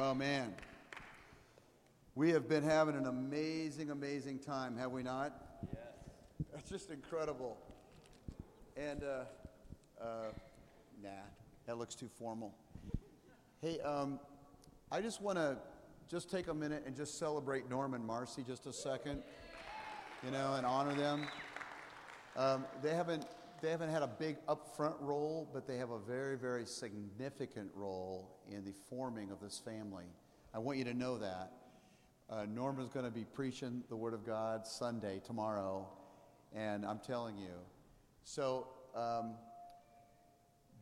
Oh, man. We have been having an amazing, amazing time, have we not? Yes. That's just incredible. And, uh, uh, nah, that looks too formal. Hey, um, I just want to just take a minute and just celebrate Norm and Marcy just a second, you know, and honor them. Um, they haven't they haven't had a big upfront role, but they have a very, very significant role in the forming of this family. I want you to know that. Uh, Norma's going to be preaching the Word of God Sunday, tomorrow, and I'm telling you. So, um,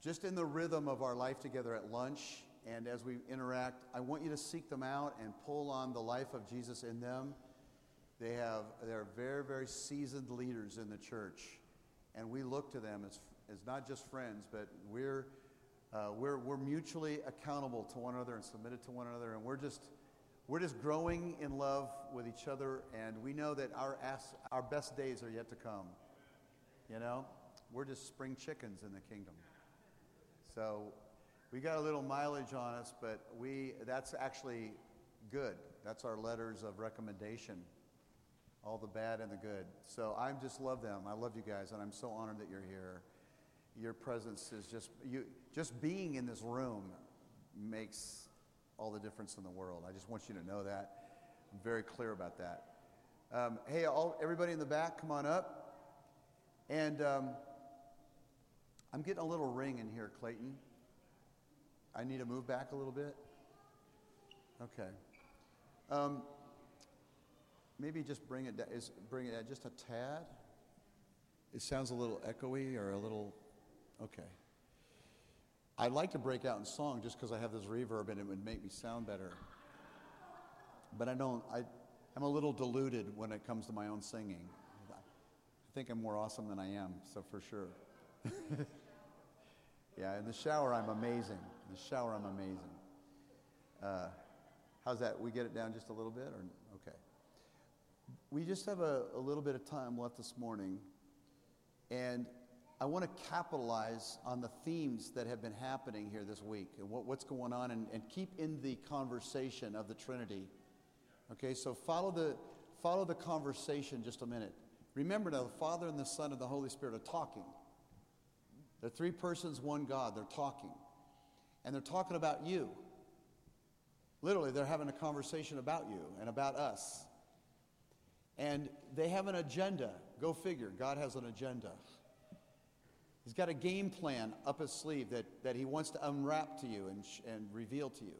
just in the rhythm of our life together at lunch and as we interact, I want you to seek them out and pull on the life of Jesus in them. They have, they're very, very seasoned leaders in the church and we look to them as, as not just friends, but we're, uh, we're, we're mutually accountable to one another and submitted to one another, and we're just, we're just growing in love with each other, and we know that our, ass, our best days are yet to come. You know, we're just spring chickens in the kingdom. So we got a little mileage on us, but we, that's actually good. That's our letters of recommendation all the bad and the good. So I just love them. I love you guys, and I'm so honored that you're here. Your presence is just you. Just being in this room makes all the difference in the world. I just want you to know that. I'm very clear about that. Um, hey, all, everybody in the back, come on up. And um, I'm getting a little ring in here, Clayton. I need to move back a little bit. Okay. Um, maybe just bring it is bring it down just a tad. It sounds a little echoey or a little, okay. I'd like to break out in song just because I have this reverb and it would make me sound better. But I don't, I, I'm a little deluded when it comes to my own singing. I think I'm more awesome than I am, so for sure. yeah, in the shower, I'm amazing. In the shower, I'm amazing. Uh, how's that? We get it down just a little bit? or Okay we just have a, a little bit of time left this morning, and I want to capitalize on the themes that have been happening here this week and what, what's going on and, and keep in the conversation of the Trinity. Okay, so follow the, follow the conversation just a minute. Remember now, the Father and the Son and the Holy Spirit are talking. They're three persons, one God. They're talking. And they're talking about you. Literally, they're having a conversation about you and about us. And they have an agenda. Go figure. God has an agenda. He's got a game plan up his sleeve that, that he wants to unwrap to you and, and reveal to you.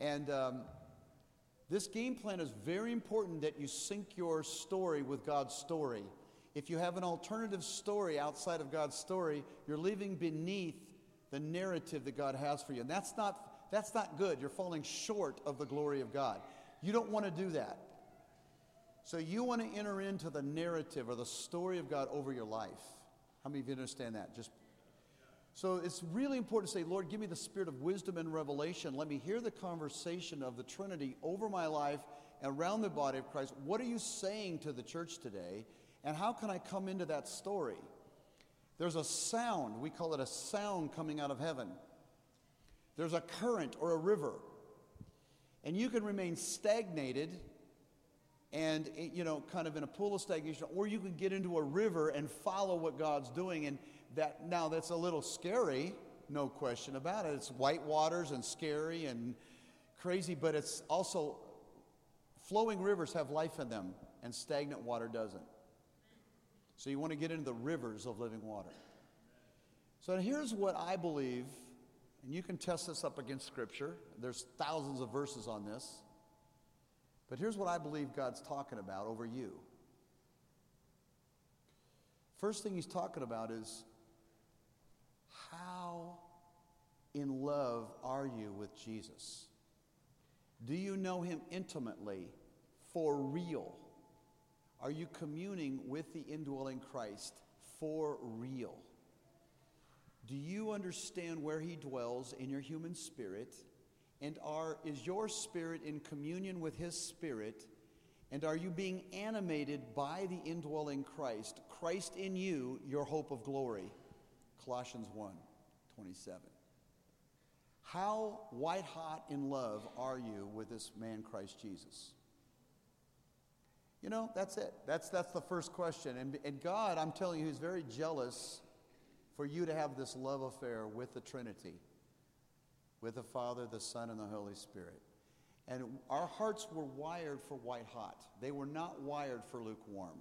And um, this game plan is very important that you sync your story with God's story. If you have an alternative story outside of God's story, you're living beneath the narrative that God has for you. And that's not, that's not good. You're falling short of the glory of God. You don't want to do that. So you want to enter into the narrative or the story of God over your life. How many of you understand that? Just so it's really important to say, Lord, give me the spirit of wisdom and revelation. Let me hear the conversation of the Trinity over my life and around the body of Christ. What are you saying to the church today? And how can I come into that story? There's a sound, we call it a sound coming out of heaven. There's a current or a river. And you can remain stagnated and eh, you know kind of in a pool of stagnation or you can get into a river and follow what god's doing and that now that's a little scary no question about it. It's white waters and scary and crazy but it's also flowing rivers have life in them and stagnant water doesn't. So you want to get into the rivers of living water. So here's what i believe and you can test this up against scripture. There's thousands of verses on this but here's what I believe God's talking about over you. First thing he's talking about is how in love are you with Jesus? Do you know him intimately, for real? Are you communing with the indwelling Christ for real? Do you understand where he dwells in your human spirit? And are, is your spirit in communion with his spirit? And are you being animated by the indwelling Christ? Christ in you, your hope of glory. Colossians 1 27. How white hot in love are you with this man, Christ Jesus? You know, that's it. That's, that's the first question. And, and God, I'm telling you, He's very jealous for you to have this love affair with the Trinity, with the Father, the Son, and the Holy Spirit. And our hearts were wired for white hot, they were not wired for lukewarm.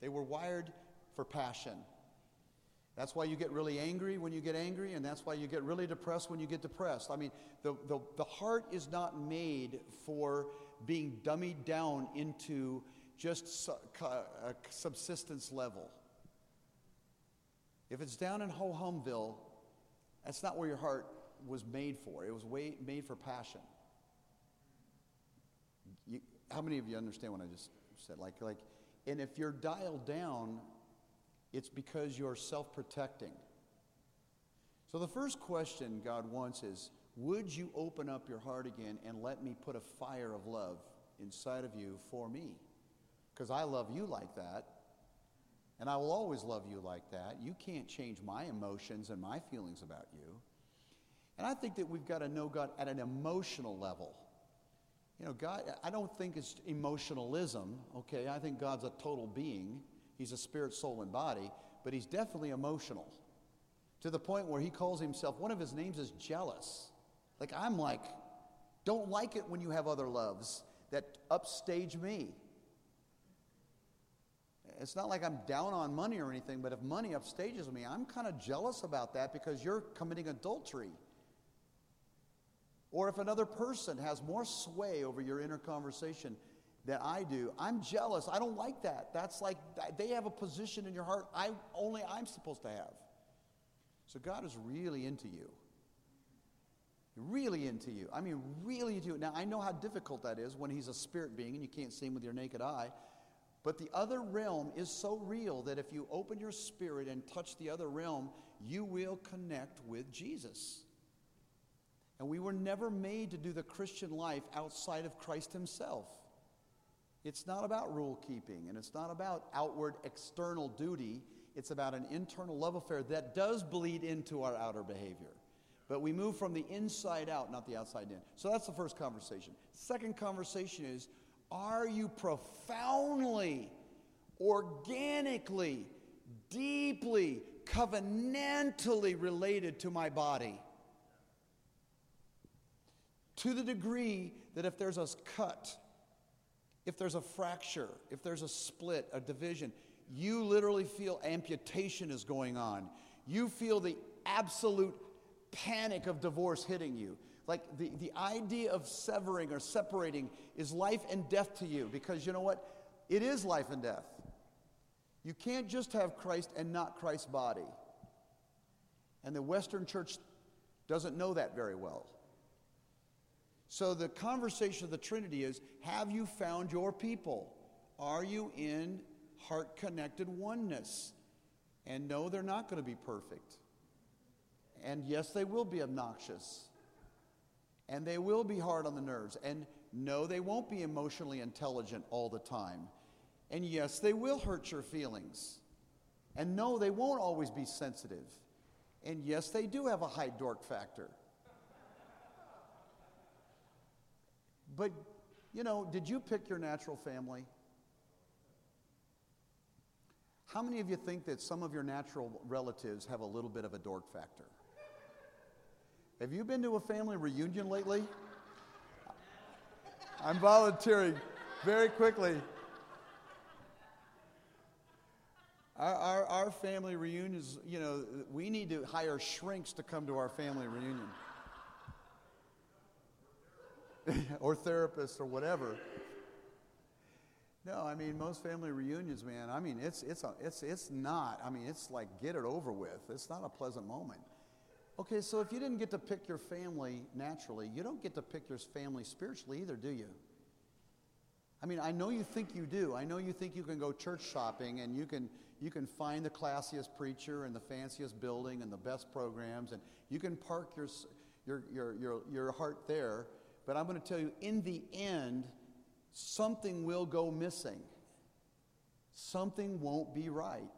They were wired for passion. That's why you get really angry when you get angry, and that's why you get really depressed when you get depressed. I mean, the, the, the heart is not made for being dummied down into just a subsistence level. If it's down in Ho Humville, that's not where your heart was made for. It was made for passion. You, how many of you understand what I just said? Like, like, and if you're dialed down, it's because you're self protecting. So the first question God wants is Would you open up your heart again and let me put a fire of love inside of you for me? Because I love you like that. And I will always love you like that. You can't change my emotions and my feelings about you. And I think that we've got to know God at an emotional level. You know, God, I don't think it's emotionalism, okay? I think God's a total being. He's a spirit, soul, and body, but he's definitely emotional to the point where he calls himself, one of his names is jealous. Like, I'm like, don't like it when you have other loves that upstage me. It's not like I'm down on money or anything, but if money upstages me, I'm kind of jealous about that because you're committing adultery. Or if another person has more sway over your inner conversation than I do, I'm jealous. I don't like that. That's like they have a position in your heart I only I'm supposed to have. So God is really into you. Really into you. I mean, really into you. Now, I know how difficult that is when He's a spirit being and you can't see Him with your naked eye. But the other realm is so real that if you open your spirit and touch the other realm, you will connect with Jesus. And we were never made to do the Christian life outside of Christ Himself. It's not about rule keeping and it's not about outward external duty. It's about an internal love affair that does bleed into our outer behavior. But we move from the inside out, not the outside in. So that's the first conversation. Second conversation is are you profoundly, organically, deeply, covenantally related to my body? To the degree that if there's a cut, if there's a fracture, if there's a split, a division, you literally feel amputation is going on. You feel the absolute panic of divorce hitting you. Like the, the idea of severing or separating is life and death to you because you know what? It is life and death. You can't just have Christ and not Christ's body. And the Western church doesn't know that very well. So the conversation of the Trinity is Have you found your people? Are you in heart connected oneness? And no, they're not going to be perfect. And yes, they will be obnoxious. And they will be hard on the nerves. And no, they won't be emotionally intelligent all the time. And yes, they will hurt your feelings. And no, they won't always be sensitive. And yes, they do have a high dork factor. But, you know, did you pick your natural family? How many of you think that some of your natural relatives have a little bit of a dork factor? Have you been to a family reunion lately? I'm volunteering very quickly. Our, our, our, family reunions, you know, we need to hire shrinks to come to our family reunion. or therapists or whatever. No, I mean most family reunions, man. I mean it's it's a, it's it's not. I mean it's like get it over with. It's not a pleasant moment. Okay, so if you didn't get to pick your family naturally, you don't get to pick your family spiritually either, do you? I mean, I know you think you do. I know you think you can go church shopping and you can you can find the classiest preacher and the fanciest building and the best programs and you can park your your your your, your heart there but I'm going to tell you, in the end, something will go missing. Something won't be right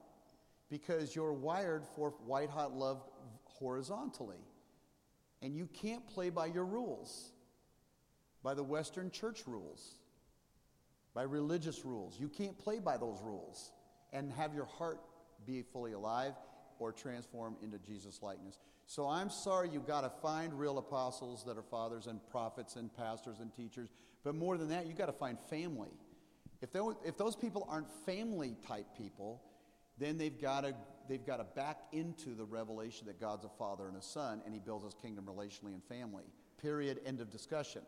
because you're wired for white hot love horizontally. And you can't play by your rules, by the Western church rules, by religious rules. You can't play by those rules and have your heart be fully alive or transform into Jesus' likeness. So I'm sorry you've got to find real apostles that are fathers and prophets and pastors and teachers. But more than that, you've got to find family. If, if those people aren't family type people, then they've got to they've got to back into the revelation that God's a father and a son, and he builds his kingdom relationally and family. Period. End of discussion.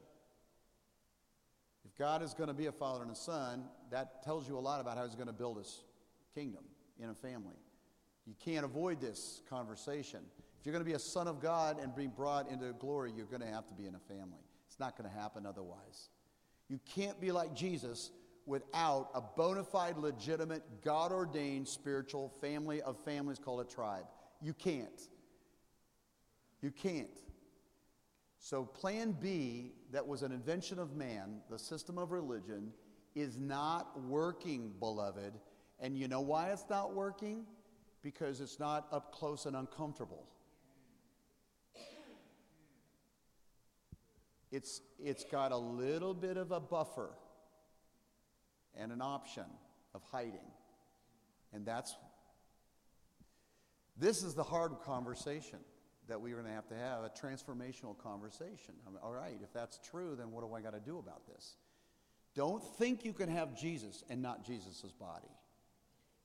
If God is going to be a father and a son, that tells you a lot about how he's going to build his kingdom in a family. You can't avoid this conversation. You're going to be a son of God and be brought into glory, you're going to have to be in a family. It's not going to happen otherwise. You can't be like Jesus without a bona fide, legitimate, God ordained spiritual family of families called a tribe. You can't. You can't. So, plan B, that was an invention of man, the system of religion, is not working, beloved. And you know why it's not working? Because it's not up close and uncomfortable. It's, it's got a little bit of a buffer and an option of hiding. And that's, this is the hard conversation that we're going to have to have a transformational conversation. I mean, all right, if that's true, then what do I got to do about this? Don't think you can have Jesus and not Jesus' body.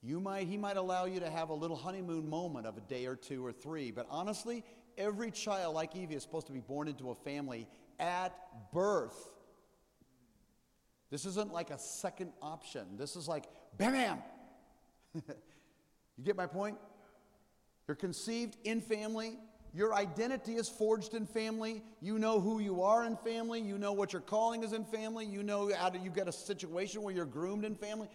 You might, he might allow you to have a little honeymoon moment of a day or two or three, but honestly, every child like Evie is supposed to be born into a family at birth. This isn't like a second option. This is like, bam, bam. you get my point? You're conceived in family. Your identity is forged in family. You know who you are in family. You know what your calling is in family. You know how to, you get a situation where you're groomed in family.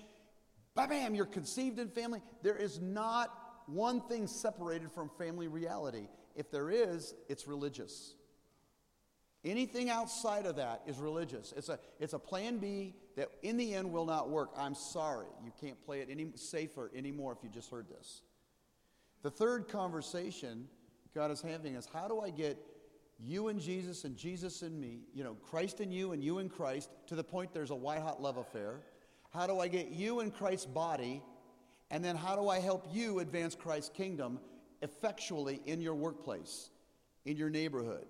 Bam, bam, you're conceived in family. There is not one thing separated from family reality. If there is, it's religious. Anything outside of that is religious. It's a, it's a plan B that in the end will not work. I'm sorry. You can't play it any safer anymore if you just heard this. The third conversation God is having is how do I get you and Jesus and Jesus and me, you know, Christ and you and you and Christ to the point there's a white hot love affair? How do I get you in Christ's body? And then how do I help you advance Christ's kingdom effectually in your workplace, in your neighborhood?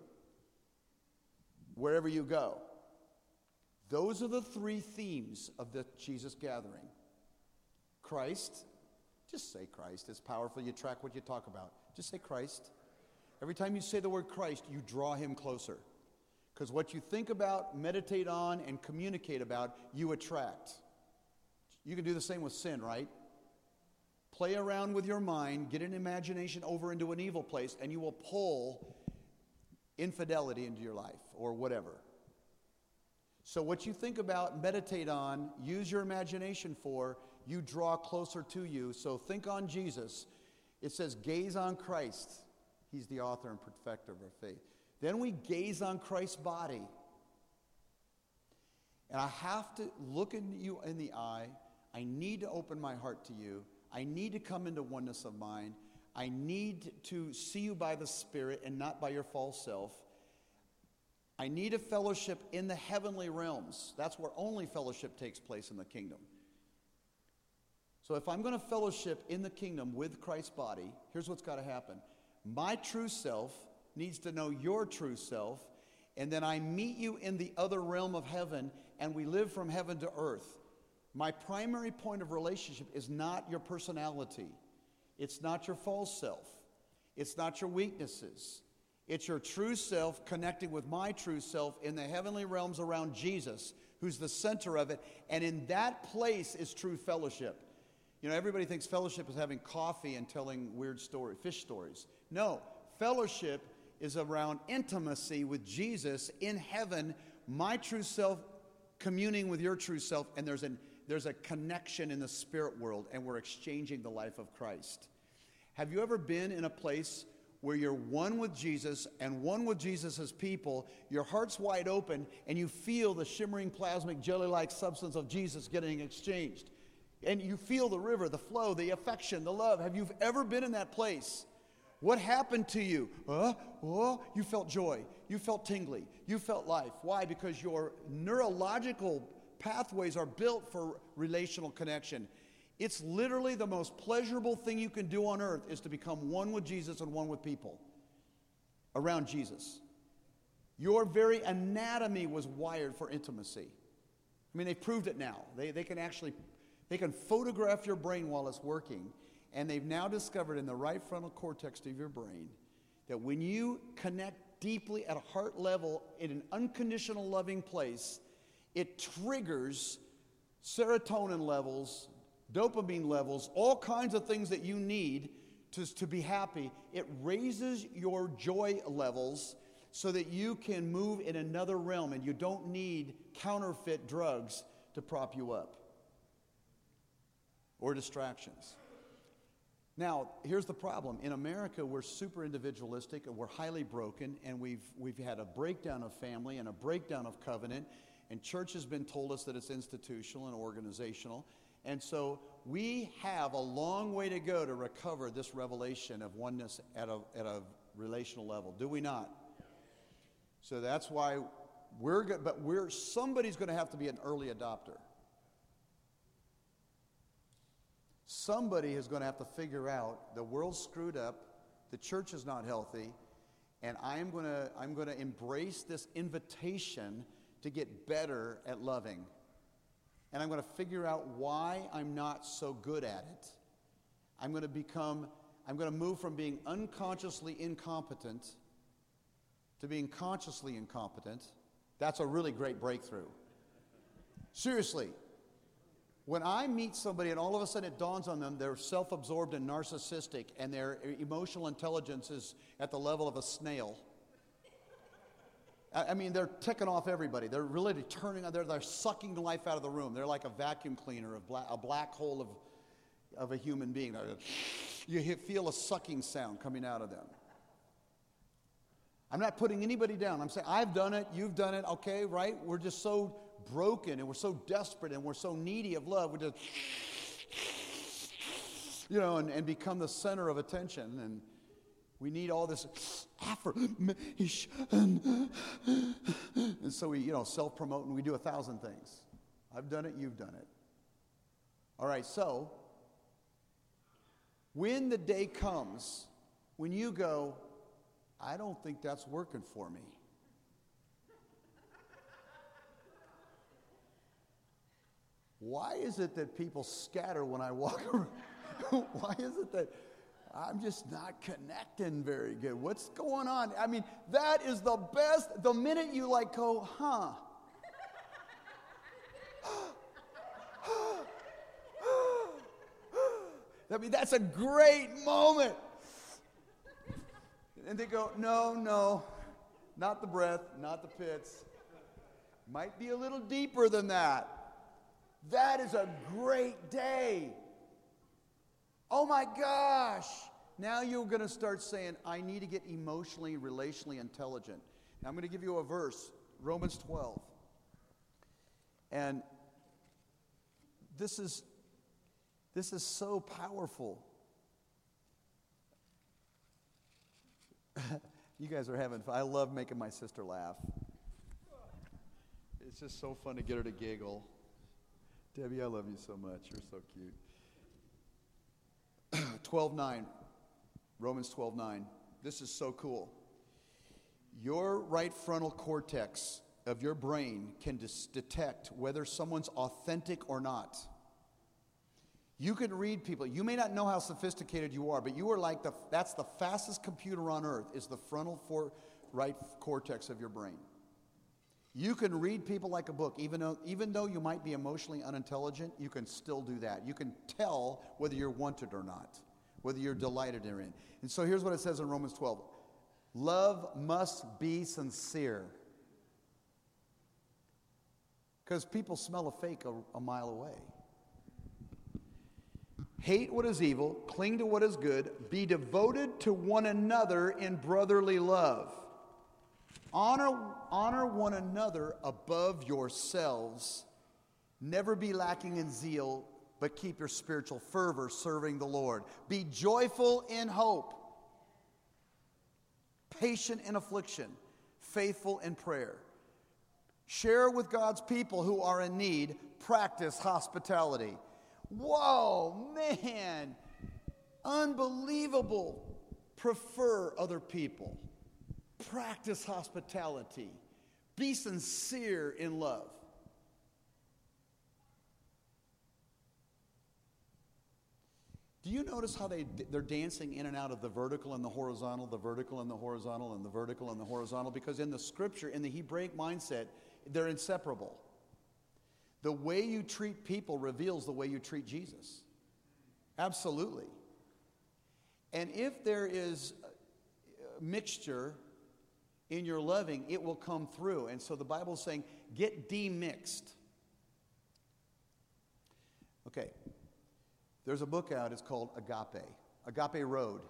Wherever you go. Those are the three themes of the Jesus gathering Christ, just say Christ. It's powerful. You track what you talk about. Just say Christ. Every time you say the word Christ, you draw him closer. Because what you think about, meditate on, and communicate about, you attract. You can do the same with sin, right? Play around with your mind, get an imagination over into an evil place, and you will pull infidelity into your life or whatever. So, what you think about, meditate on, use your imagination for, you draw closer to you. So, think on Jesus. It says, gaze on Christ. He's the author and perfecter of our faith. Then we gaze on Christ's body. And I have to look in you in the eye. I need to open my heart to you. I need to come into oneness of mind. I need to see you by the Spirit and not by your false self. I need a fellowship in the heavenly realms. That's where only fellowship takes place in the kingdom. So if I'm going to fellowship in the kingdom with Christ's body, here's what's got to happen. My true self needs to know your true self, and then I meet you in the other realm of heaven, and we live from heaven to earth. My primary point of relationship is not your personality. It's not your false self. It's not your weaknesses. It's your true self connecting with my true self in the heavenly realms around Jesus, who's the center of it. And in that place is true fellowship. You know, everybody thinks fellowship is having coffee and telling weird story, fish stories. No, fellowship is around intimacy with Jesus in heaven, my true self communing with your true self, and there's an there's a connection in the spirit world, and we're exchanging the life of Christ. Have you ever been in a place where you're one with Jesus and one with Jesus' people, your heart's wide open, and you feel the shimmering plasmic jelly like substance of Jesus getting exchanged? And you feel the river, the flow, the affection, the love. Have you ever been in that place What happened to you? Uh, oh, you felt joy. You felt tingly. You felt life. Why? Because your neurological pathways are built for relational connection. It's literally the most pleasurable thing you can do on earth is to become one with Jesus and one with people around Jesus. Your very anatomy was wired for intimacy. I mean, they've proved it now. They, they can actually they can photograph your brain while it's working, and they've now discovered in the right frontal cortex of your brain that when you connect deeply at a heart level in an unconditional loving place, it triggers serotonin levels, dopamine levels, all kinds of things that you need to, to be happy. It raises your joy levels so that you can move in another realm and you don't need counterfeit drugs to prop you up or distractions. Now, here's the problem. In America, we're super individualistic and we're highly broken, and we've, we've had a breakdown of family and a breakdown of covenant, and church has been told us that it's institutional and organizational. And so we have a long way to go to recover this revelation of oneness at a, at a relational level, do we not? So that's why we're good, but we're somebody's going to have to be an early adopter. Somebody is going to have to figure out the world's screwed up, the church is not healthy, and I am going to I'm going to embrace this invitation to get better at loving. And I'm going to figure out why I'm not so good at it. I'm going to become I'm going to move from being unconsciously incompetent to being consciously incompetent. That's a really great breakthrough. Seriously, when I meet somebody and all of a sudden it dawns on them they're self absorbed and narcissistic and their emotional intelligence is at the level of a snail. I mean, they're ticking off everybody. They're really turning, they're, they're sucking life out of the room. They're like a vacuum cleaner, of a black hole of, of a human being. You feel a sucking sound coming out of them. I'm not putting anybody down. I'm saying, I've done it, you've done it, okay, right? We're just so broken and we're so desperate and we're so needy of love, we just, you know, and, and become the center of attention. And we need all this affirmation. And so we, you know, self promote and we do a thousand things. I've done it, you've done it. All right, so when the day comes when you go, I don't think that's working for me. Why is it that people scatter when I walk around? Why is it that I'm just not connecting very good? What's going on? I mean, that is the best. The minute you like go, huh? I mean, that's a great moment. And they go, no, no, not the breath, not the pits. Might be a little deeper than that. That is a great day. Oh my gosh. Now you're going to start saying, I need to get emotionally, relationally intelligent. I'm going to give you a verse, Romans 12. And this is this is so powerful. you guys are having fun. I love making my sister laugh. It's just so fun to get her to giggle. Debbie, I love you so much. You're so cute. 12:9. Romans 12:9. This is so cool. Your right frontal cortex of your brain can dis- detect whether someone's authentic or not. You can read people. You may not know how sophisticated you are, but you are like the that's the fastest computer on earth is the frontal for, right cortex of your brain. You can read people like a book, even though, even though you might be emotionally unintelligent, you can still do that. You can tell whether you're wanted or not, whether you're delighted or in. And so here's what it says in Romans 12 Love must be sincere. Because people smell a fake a, a mile away. Hate what is evil, cling to what is good, be devoted to one another in brotherly love. Honor, honor one another above yourselves. Never be lacking in zeal, but keep your spiritual fervor serving the Lord. Be joyful in hope. patient in affliction, faithful in prayer. Share with God's people who are in need, practice hospitality. Whoa, man, unbelievable. Prefer other people, practice hospitality, be sincere in love. Do you notice how they, they're dancing in and out of the vertical and the horizontal, the vertical and the horizontal, and the vertical and the horizontal? Because in the scripture, in the Hebraic mindset, they're inseparable. The way you treat people reveals the way you treat Jesus. Absolutely. And if there is a mixture in your loving, it will come through. And so the Bible is saying, get demixed. Okay, there's a book out, it's called Agape, Agape Road,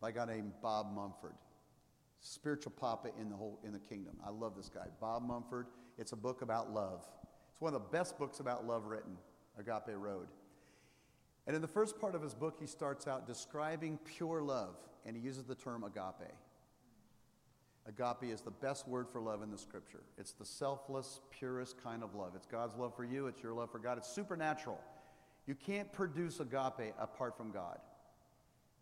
by a guy named Bob Mumford. Spiritual papa in the whole in the kingdom. I love this guy, Bob Mumford. It's a book about love. It's one of the best books about love written, Agape Road. And in the first part of his book, he starts out describing pure love, and he uses the term agape. Agape is the best word for love in the scripture. It's the selfless, purest kind of love. It's God's love for you, it's your love for God. It's supernatural. You can't produce agape apart from God.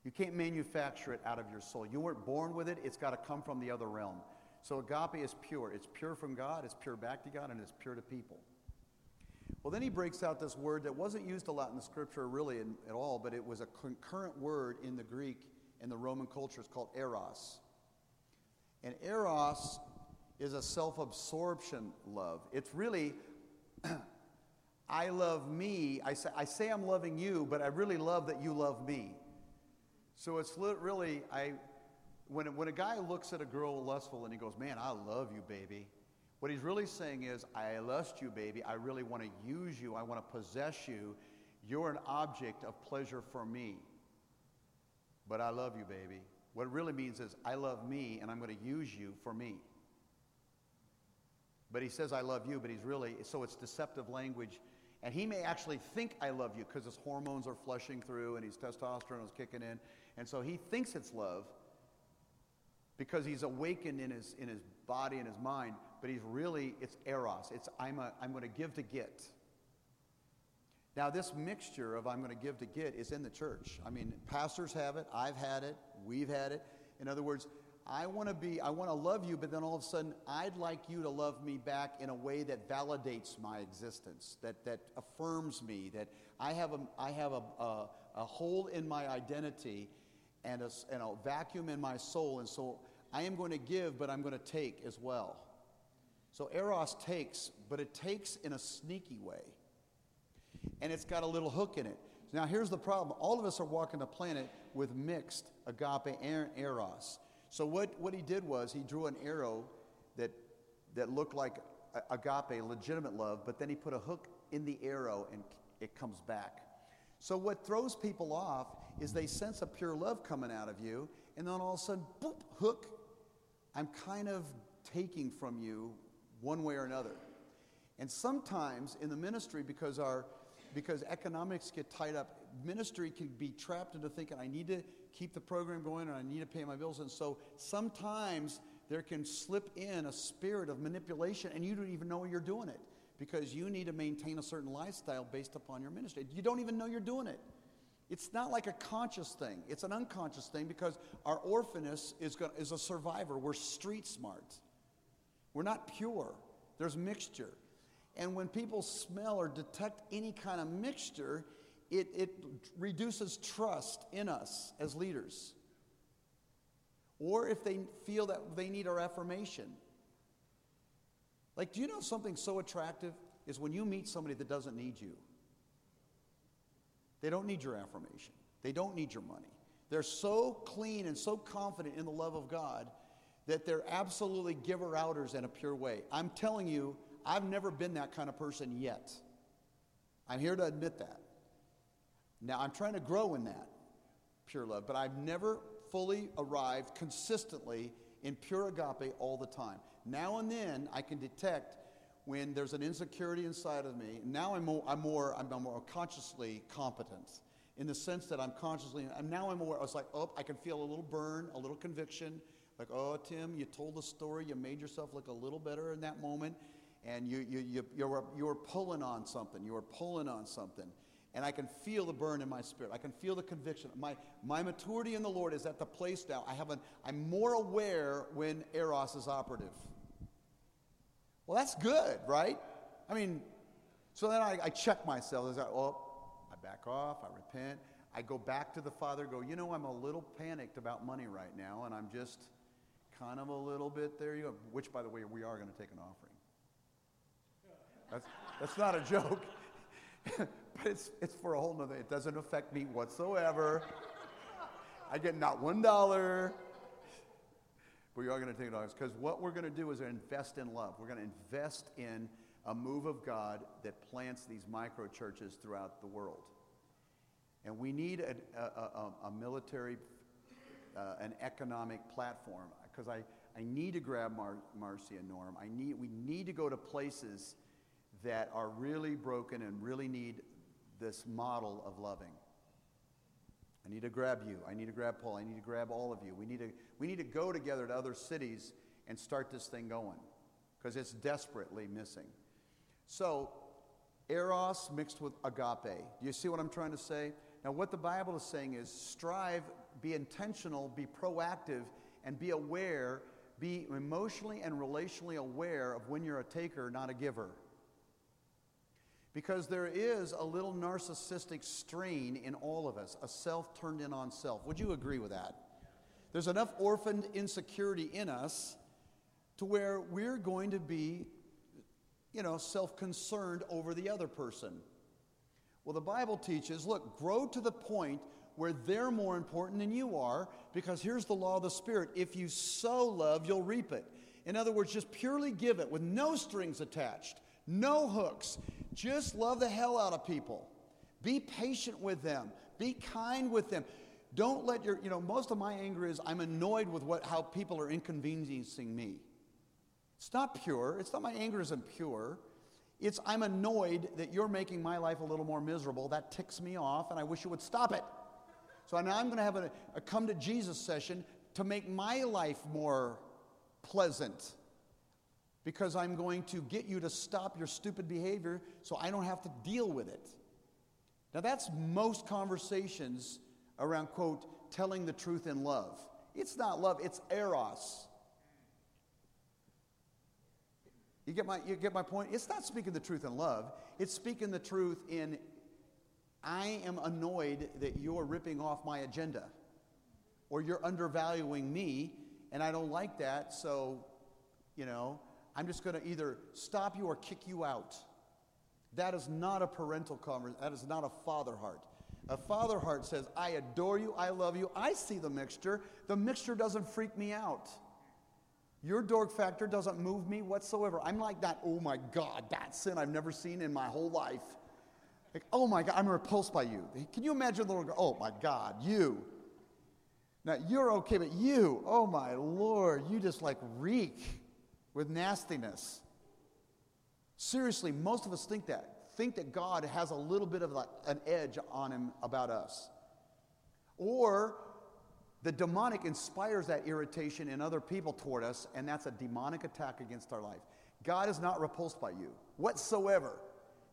You can't manufacture it out of your soul. You weren't born with it, it's got to come from the other realm. So agape is pure. It's pure from God, it's pure back to God, and it's pure to people. Well, then he breaks out this word that wasn't used a lot in the scripture really in, at all, but it was a concurrent word in the Greek and the Roman culture. It's called eros. And eros is a self absorption love. It's really I love me. I say, I say I'm loving you, but I really love that you love me. So it's really, I, when, when a guy looks at a girl lustful and he goes, Man, I love you, baby, what he's really saying is, I lust you, baby. I really want to use you. I want to possess you. You're an object of pleasure for me. But I love you, baby. What it really means is, I love me and I'm going to use you for me. But he says, I love you, but he's really, so it's deceptive language and he may actually think I love you because his hormones are flushing through and his testosterone is kicking in. And so he thinks it's love because he's awakened in his, in his body and his mind, but he's really, it's eros. It's I'm, a, I'm going to give to get. Now, this mixture of I'm going to give to get is in the church. I mean, pastors have it, I've had it, we've had it. In other words, I want to be, I want to love you, but then all of a sudden, I'd like you to love me back in a way that validates my existence, that, that affirms me, that I have, a, I have a, a, a hole in my identity and a, and a vacuum in my soul. And so I am going to give, but I'm going to take as well. So Eros takes, but it takes in a sneaky way. And it's got a little hook in it. Now, here's the problem all of us are walking the planet with mixed agape and Eros. So what, what he did was he drew an arrow that, that looked like agape, legitimate love, but then he put a hook in the arrow and it comes back. So what throws people off is they sense a pure love coming out of you, and then all of a sudden, boop, hook. I'm kind of taking from you one way or another. And sometimes in the ministry, because our because economics get tied up, ministry can be trapped into thinking, I need to keep the program going and I need to pay my bills. And so sometimes there can slip in a spirit of manipulation and you don't even know you're doing it because you need to maintain a certain lifestyle based upon your ministry. You don't even know you're doing it. It's not like a conscious thing, it's an unconscious thing because our orphaness is, is a survivor. We're street smart, we're not pure, there's mixture. And when people smell or detect any kind of mixture, it, it reduces trust in us as leaders. Or if they feel that they need our affirmation. Like, do you know something so attractive is when you meet somebody that doesn't need you? They don't need your affirmation, they don't need your money. They're so clean and so confident in the love of God that they're absolutely giver outers in a pure way. I'm telling you, I've never been that kind of person yet. I'm here to admit that. Now, I'm trying to grow in that pure love, but I've never fully arrived consistently in pure agape all the time. Now and then, I can detect when there's an insecurity inside of me. Now I'm more, I'm more, I'm more consciously competent in the sense that I'm consciously, and now I'm aware, I was like, oh, I can feel a little burn, a little conviction, Like, oh, Tim, you told the story, you made yourself look a little better in that moment, and you, you, you, you, were, you were pulling on something. You were pulling on something. And I can feel the burn in my spirit. I can feel the conviction. My, my maturity in the Lord is at the place now. I have an, I'm more aware when Eros is operative. Well, that's good, right? I mean, so then I, I check myself. I, oh, I back off, I repent. I go back to the Father, go, you know, I'm a little panicked about money right now, and I'm just kind of a little bit there you go. Which, by the way, we are going to take an offering. That's, that's not a joke. but it's, it's for a whole nother, it doesn't affect me whatsoever. I get not one dollar. But we are going to take it because what we're going to do is invest in love. We're going to invest in a move of God that plants these micro churches throughout the world. And we need a, a, a, a military, uh, an economic platform because I, I need to grab Mar- Marcy and Norm. I need, we need to go to places that are really broken and really need this model of loving. I need to grab you. I need to grab Paul. I need to grab all of you. We need to, we need to go together to other cities and start this thing going because it's desperately missing. So, eros mixed with agape. Do you see what I'm trying to say? Now, what the Bible is saying is strive, be intentional, be proactive, and be aware, be emotionally and relationally aware of when you're a taker, not a giver. Because there is a little narcissistic strain in all of us, a self turned in on self. Would you agree with that? There's enough orphaned insecurity in us to where we're going to be, you know, self concerned over the other person. Well, the Bible teaches look, grow to the point where they're more important than you are, because here's the law of the Spirit if you sow love, you'll reap it. In other words, just purely give it with no strings attached, no hooks. Just love the hell out of people. Be patient with them. Be kind with them. Don't let your, you know, most of my anger is I'm annoyed with what, how people are inconveniencing me. It's not pure. It's not my anger isn't pure. It's I'm annoyed that you're making my life a little more miserable. That ticks me off, and I wish you would stop it. So now I'm going to have a, a come to Jesus session to make my life more pleasant because I'm going to get you to stop your stupid behavior so I don't have to deal with it. Now, that's most conversations around, quote, telling the truth in love. It's not love, it's eros. You get my, you get my point? It's not speaking the truth in love, it's speaking the truth in I am annoyed that you're ripping off my agenda or you're undervaluing me, and I don't like that, so, you know, I'm just going to either stop you or kick you out. That is not a parental conversation. That is not a father heart. A father heart says, I adore you, I love you, I see the mixture. The mixture doesn't freak me out. Your dork factor doesn't move me whatsoever. I'm like that, oh my God, that sin I've never seen in my whole life. Like, oh my God, I'm repulsed by you. Can you imagine the little girl? Oh my God, you. Now you're okay, but you, oh my Lord, you just like reek with nastiness. Seriously, most of us think that. Think that God has a little bit of an edge on him about us. Or the demonic inspires that irritation in other people toward us, and that's a demonic attack against our life. God is not repulsed by you whatsoever.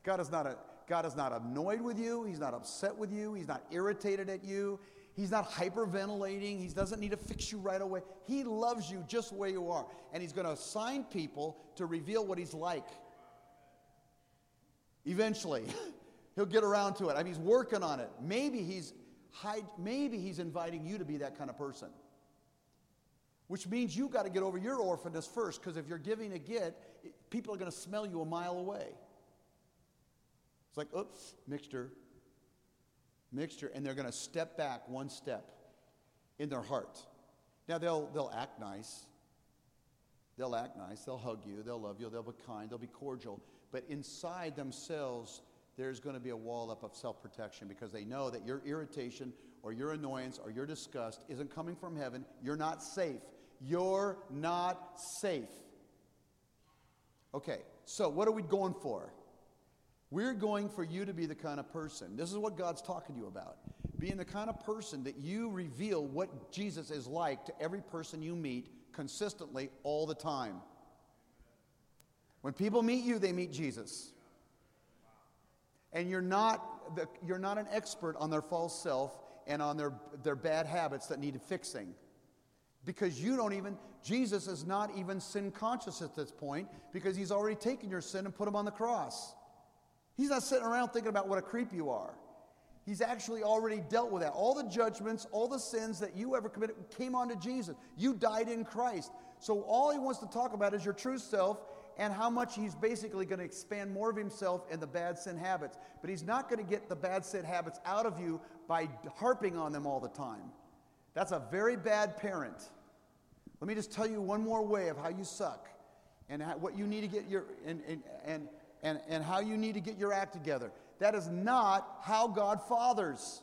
God is not, a, God is not annoyed with you. He's not upset with you. He's not irritated at you. He's not hyperventilating. He doesn't need to fix you right away. He loves you just where you are. And He's going to assign people to reveal what He's like. Eventually, He'll get around to it. I mean, He's working on it. Maybe He's, maybe he's inviting you to be that kind of person. Which means you've got to get over your orphanness first, because if you're giving a get, people are going to smell you a mile away. It's like, oops, mixture mixture, and they're going to step back one step in their heart. Now, they'll, they'll act nice. They'll act nice. They'll hug you. They'll love you. They'll be kind. They'll be cordial. But inside themselves, there's going to be a wall up of self protection because they know that your irritation or your annoyance or your disgust isn't coming from heaven. You're not safe. You're not safe. Okay, so what are we going for? We're going for you to be the kind of person. This is what God's talking to you about. Being the kind of person that you reveal what Jesus is like to every person you meet consistently all the time. When people meet you, they meet Jesus. And you're not, the, you're not an expert on their false self and on their, their bad habits that need fixing. Because you don't even, Jesus is not even sin conscious at this point because he's already taken your sin and put him on the cross. He's not sitting around thinking about what a creep you are. He's actually already dealt with that. All the judgments, all the sins that you ever committed came onto Jesus. You died in Christ. So all he wants to talk about is your true self and how much he's basically going to expand more of himself in the bad sin habits. But he's not going to get the bad sin habits out of you by harping on them all the time. That's a very bad parent. Let me just tell you one more way of how you suck and how, what you need to get your and, and, and, and, and how you need to get your act together. That is not how God fathers.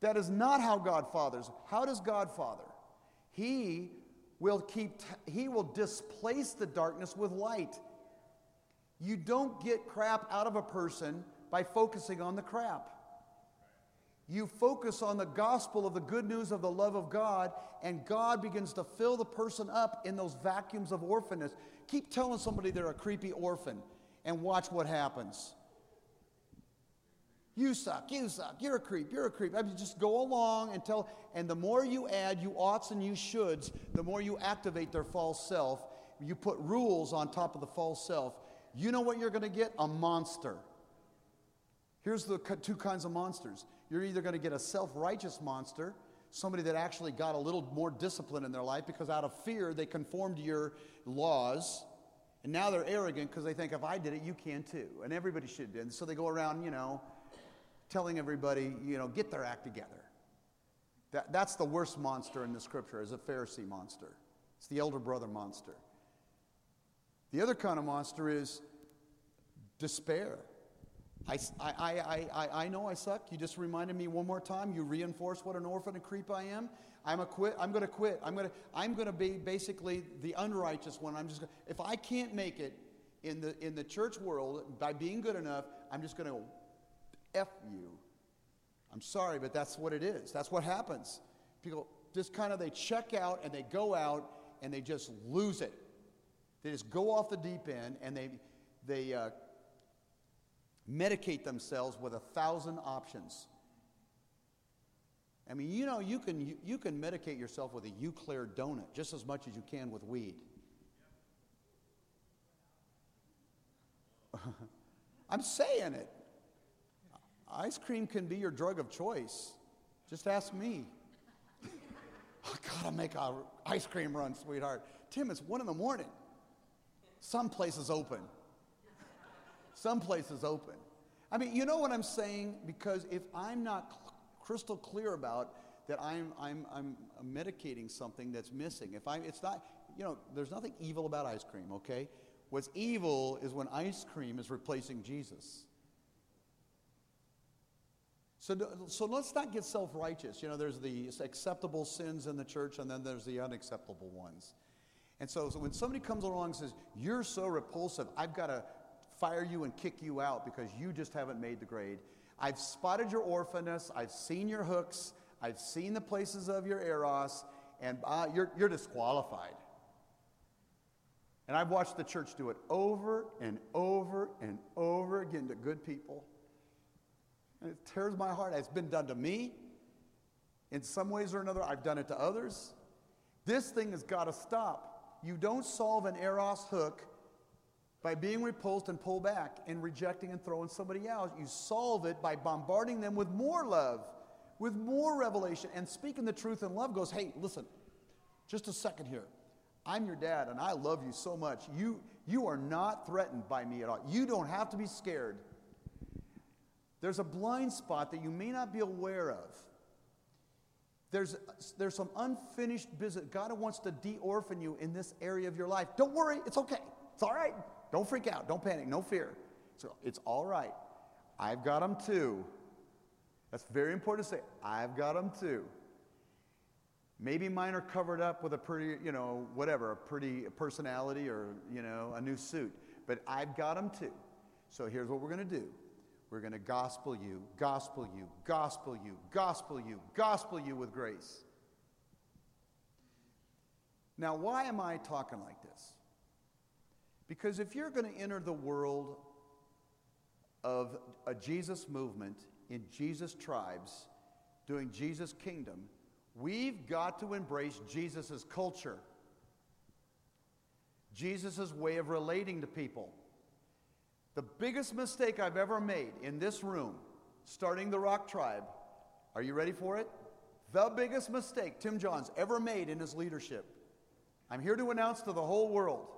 That is not how God fathers. How does God father? He will keep t- he will displace the darkness with light. You don't get crap out of a person by focusing on the crap. You focus on the gospel of the good news of the love of God, and God begins to fill the person up in those vacuums of orphanness. Keep telling somebody they're a creepy orphan and watch what happens. You suck, you suck, you're a creep, you're a creep. I mean, just go along and tell, and the more you add you oughts and you shoulds, the more you activate their false self. You put rules on top of the false self. You know what you're going to get? A monster. Here's the two kinds of monsters. You're either going to get a self righteous monster, somebody that actually got a little more discipline in their life because out of fear they conformed to your laws. And now they're arrogant because they think if I did it, you can too. And everybody should do. And so they go around, you know, telling everybody, you know, get their act together. That, that's the worst monster in the scripture, is a Pharisee monster. It's the elder brother monster. The other kind of monster is despair. I, I, I, I, I know I suck. You just reminded me one more time. You reinforce what an orphan and creep I am. I'm a quit. I'm going to quit. I'm going to. I'm going to be basically the unrighteous one. I'm just. Gonna, if I can't make it in the in the church world by being good enough, I'm just going to F you. I'm sorry, but that's what it is. That's what happens. People just kind of they check out and they go out and they just lose it. They just go off the deep end and they they uh, medicate themselves with a thousand options. I mean, you know, you can you, you can medicate yourself with a eclair donut just as much as you can with weed. I'm saying it. Ice cream can be your drug of choice. Just ask me. Oh, I gotta make a ice cream run, sweetheart. Tim, it's one in the morning. Some places open. Some places open. I mean, you know what I'm saying? Because if I'm not cl- crystal clear about that I'm, I'm, I'm medicating something that's missing, if I, it's not, you know, there's nothing evil about ice cream, okay? What's evil is when ice cream is replacing Jesus. So, so let's not get self righteous. You know, there's the acceptable sins in the church, and then there's the unacceptable ones. And so, so when somebody comes along and says, You're so repulsive, I've got to fire you and kick you out because you just haven't made the grade. I've spotted your orphanness, I've seen your hooks, I've seen the places of your eros, and uh, you're, you're disqualified. And I've watched the church do it over and over and over again to good people. And it tears my heart. It's been done to me. In some ways or another, I've done it to others. This thing has got to stop. You don't solve an Eros hook by being repulsed and pulled back and rejecting and throwing somebody out. You solve it by bombarding them with more love, with more revelation, and speaking the truth in love goes, hey, listen, just a second here. I'm your dad and I love you so much. You, you are not threatened by me at all. You don't have to be scared. There's a blind spot that you may not be aware of. There's, there's some unfinished business. God wants to de orphan you in this area of your life. Don't worry, it's okay. It's all right. Don't freak out. Don't panic. No fear. So it's all right. I've got them too. That's very important to say. I've got them too. Maybe mine are covered up with a pretty, you know, whatever, a pretty personality or, you know, a new suit. But I've got them too. So here's what we're going to do we're going to gospel you, gospel you, gospel you, gospel you, gospel you with grace. Now, why am I talking like this? Because if you're going to enter the world of a Jesus movement in Jesus tribes, doing Jesus' kingdom, we've got to embrace Jesus' culture, Jesus' way of relating to people. The biggest mistake I've ever made in this room, starting the Rock Tribe, are you ready for it? The biggest mistake Tim Johns ever made in his leadership. I'm here to announce to the whole world.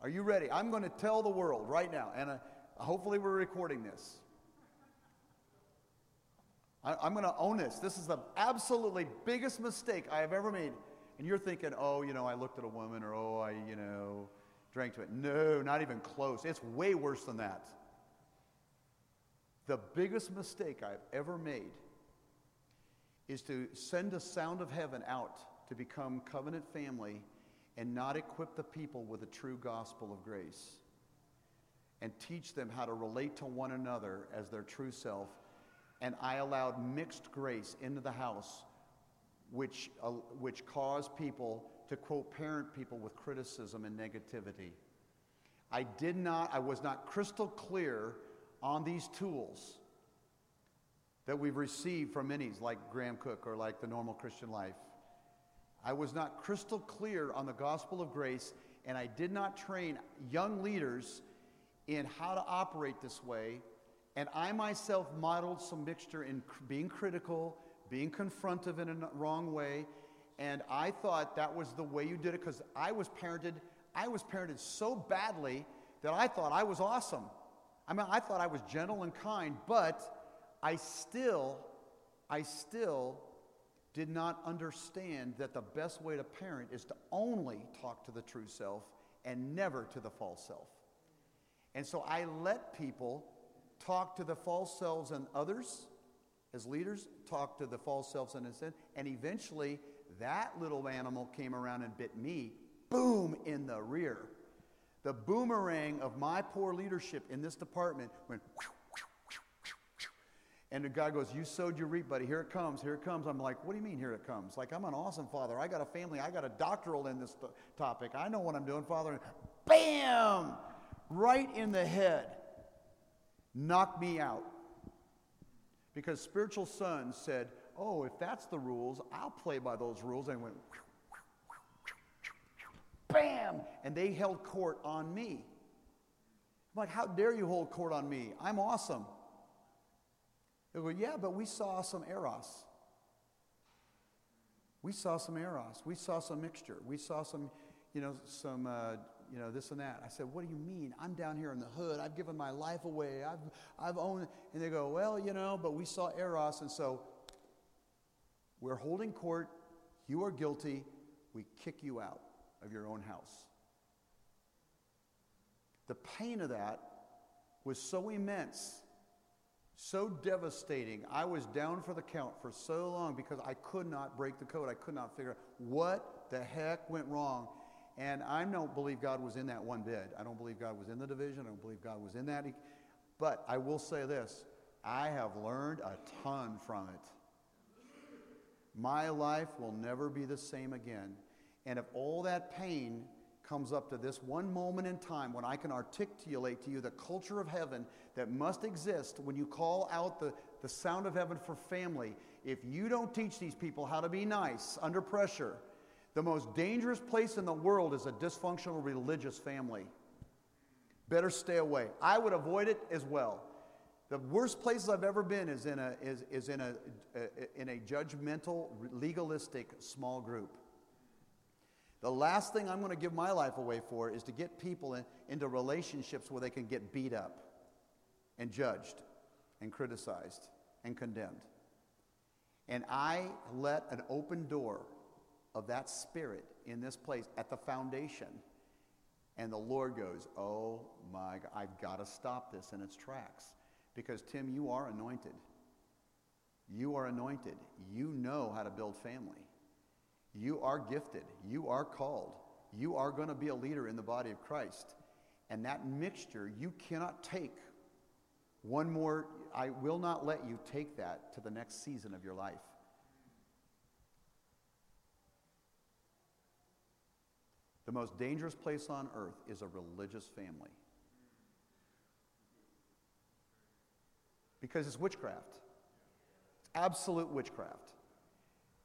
Are you ready? I'm going to tell the world right now, and uh, hopefully we're recording this. I, am going to own this. This is the absolutely biggest mistake I have ever made. And you're thinking, oh, you know, I looked at a woman, or oh, I, you know, drank to it. No, not even close. It's way worse than that. The biggest mistake I've ever made is to send a sound of heaven out to become covenant family and not equip the people with the true gospel of grace and teach them how to relate to one another as their true self. And I allowed mixed grace into the house, which, uh, which caused people to quote parent people with criticism and negativity. I did not, I was not crystal clear on these tools that we've received from minis like Graham Cooke or like the normal Christian life. I was not crystal clear on the gospel of grace, and I did not train young leaders in how to operate this way. And I myself modeled some mixture in being critical, being confrontive in a wrong way, and I thought that was the way you did it because I was parented. I was parented so badly that I thought I was awesome. I mean, I thought I was gentle and kind, but I still, I still did not understand that the best way to parent is to only talk to the true self and never to the false self. And so I let people talk to the false selves and others as leaders, talk to the false selves and sin, and eventually that little animal came around and bit me, boom, in the rear. The boomerang of my poor leadership in this department went, and the guy goes, You sowed your reap, buddy. Here it comes. Here it comes. I'm like, What do you mean, here it comes? Like, I'm an awesome father. I got a family. I got a doctoral in this topic. I know what I'm doing, Father. And bam! Right in the head. Knocked me out. Because spiritual son said, oh, if that's the rules, I'll play by those rules. And went, bam! And they held court on me. I'm like, how dare you hold court on me? I'm awesome. They go, yeah, but we saw some eros. We saw some eros. We saw some mixture. We saw some, you know, some, uh, you know, this and that. I said, what do you mean? I'm down here in the hood. I've given my life away. I've, I've owned. And they go, well, you know, but we saw eros, and so we're holding court. You are guilty. We kick you out of your own house. The pain of that was so immense, so devastating. I was down for the count for so long because I could not break the code. I could not figure out what the heck went wrong. And I don't believe God was in that one bit. I don't believe God was in the division. I don't believe God was in that. But I will say this I have learned a ton from it. My life will never be the same again. And if all that pain comes up to this one moment in time when I can articulate to you the culture of heaven that must exist when you call out the, the sound of heaven for family, if you don't teach these people how to be nice under pressure, the most dangerous place in the world is a dysfunctional religious family. Better stay away. I would avoid it as well. The worst places I've ever been is in a, is, is in a, in a judgmental, legalistic small group. The last thing I'm going to give my life away for is to get people in, into relationships where they can get beat up and judged and criticized and condemned. And I let an open door of that spirit in this place at the foundation. And the Lord goes, Oh my God, I've got to stop this in its tracks. Because, Tim, you are anointed. You are anointed. You know how to build family. You are gifted. You are called. You are going to be a leader in the body of Christ. And that mixture, you cannot take one more, I will not let you take that to the next season of your life. The most dangerous place on earth is a religious family. Because it's witchcraft. It's absolute witchcraft.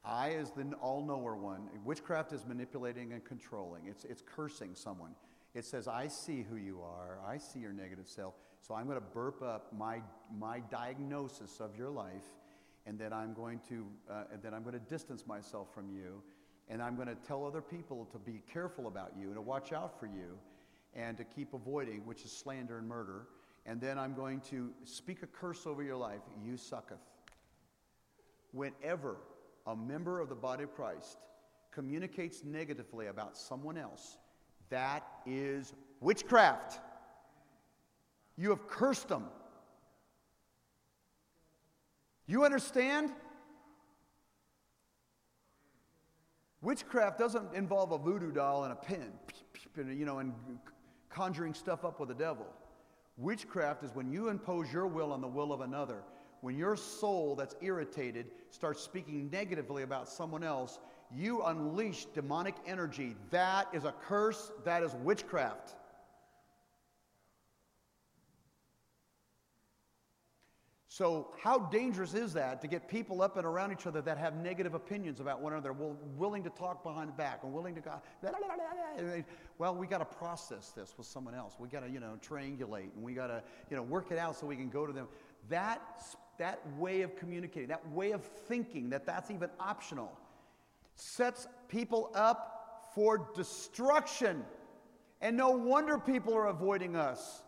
I is the all knower one. Witchcraft is manipulating and controlling, it's, it's cursing someone. It says, I see who you are, I see your negative self, so I'm going to burp up my, my diagnosis of your life, and then I'm going to, uh, and then I'm going to distance myself from you, and I'm going to tell other people to be careful about you and to watch out for you, and to keep avoiding, which is slander and murder. And then I'm going to speak a curse over your life. You sucketh. Whenever a member of the body of Christ communicates negatively about someone else, that is witchcraft. You have cursed them. You understand? Witchcraft doesn't involve a voodoo doll and a pen, you know, and conjuring stuff up with the devil. Witchcraft is when you impose your will on the will of another when your soul that's irritated starts speaking negatively about someone else, you unleash demonic energy. That is a curse, that is witchcraft. So, how dangerous is that to get people up and around each other that have negative opinions about one another, willing to talk behind the back and willing to go, well, we got to process this with someone else. We got to, you know, triangulate and we got to, you know, work it out so we can go to them. That that way of communicating, that way of thinking, that that's even optional, sets people up for destruction. And no wonder people are avoiding us.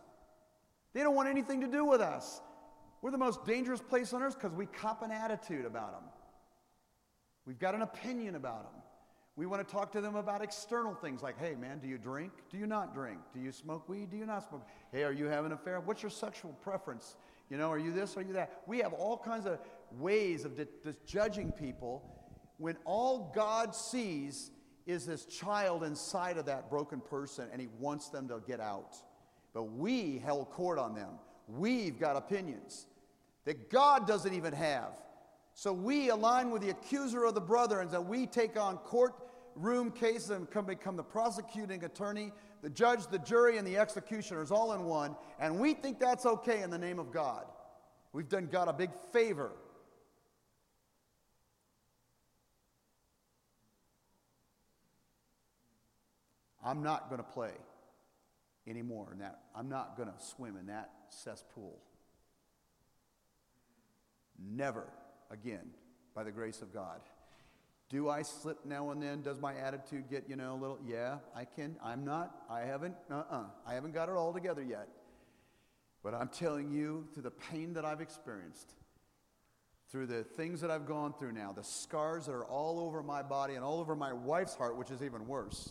They don't want anything to do with us. We're the most dangerous place on earth because we cop an attitude about them. We've got an opinion about them. We want to talk to them about external things like, hey, man, do you drink? Do you not drink? Do you smoke weed? Do you not smoke? Hey, are you having an affair? What's your sexual preference? You know, are you this? Are you that? We have all kinds of ways of just judging people when all God sees is this child inside of that broken person and he wants them to get out. But we held court on them. We've got opinions that God doesn't even have. So we align with the accuser of the brother and we take on courtroom cases and come, become the prosecuting attorney the judge, the jury, and the executioners all in one, and we think that's okay in the name of God. We've done God a big favor. I'm not going to play anymore in that. I'm not going to swim in that cesspool. Never again, by the grace of God. Do I slip now and then? Does my attitude get, you know, a little, yeah, I can. I'm not, I haven't, uh uh-uh, uh, I haven't got it all together yet. But I'm telling you, through the pain that I've experienced, through the things that I've gone through now, the scars that are all over my body and all over my wife's heart, which is even worse,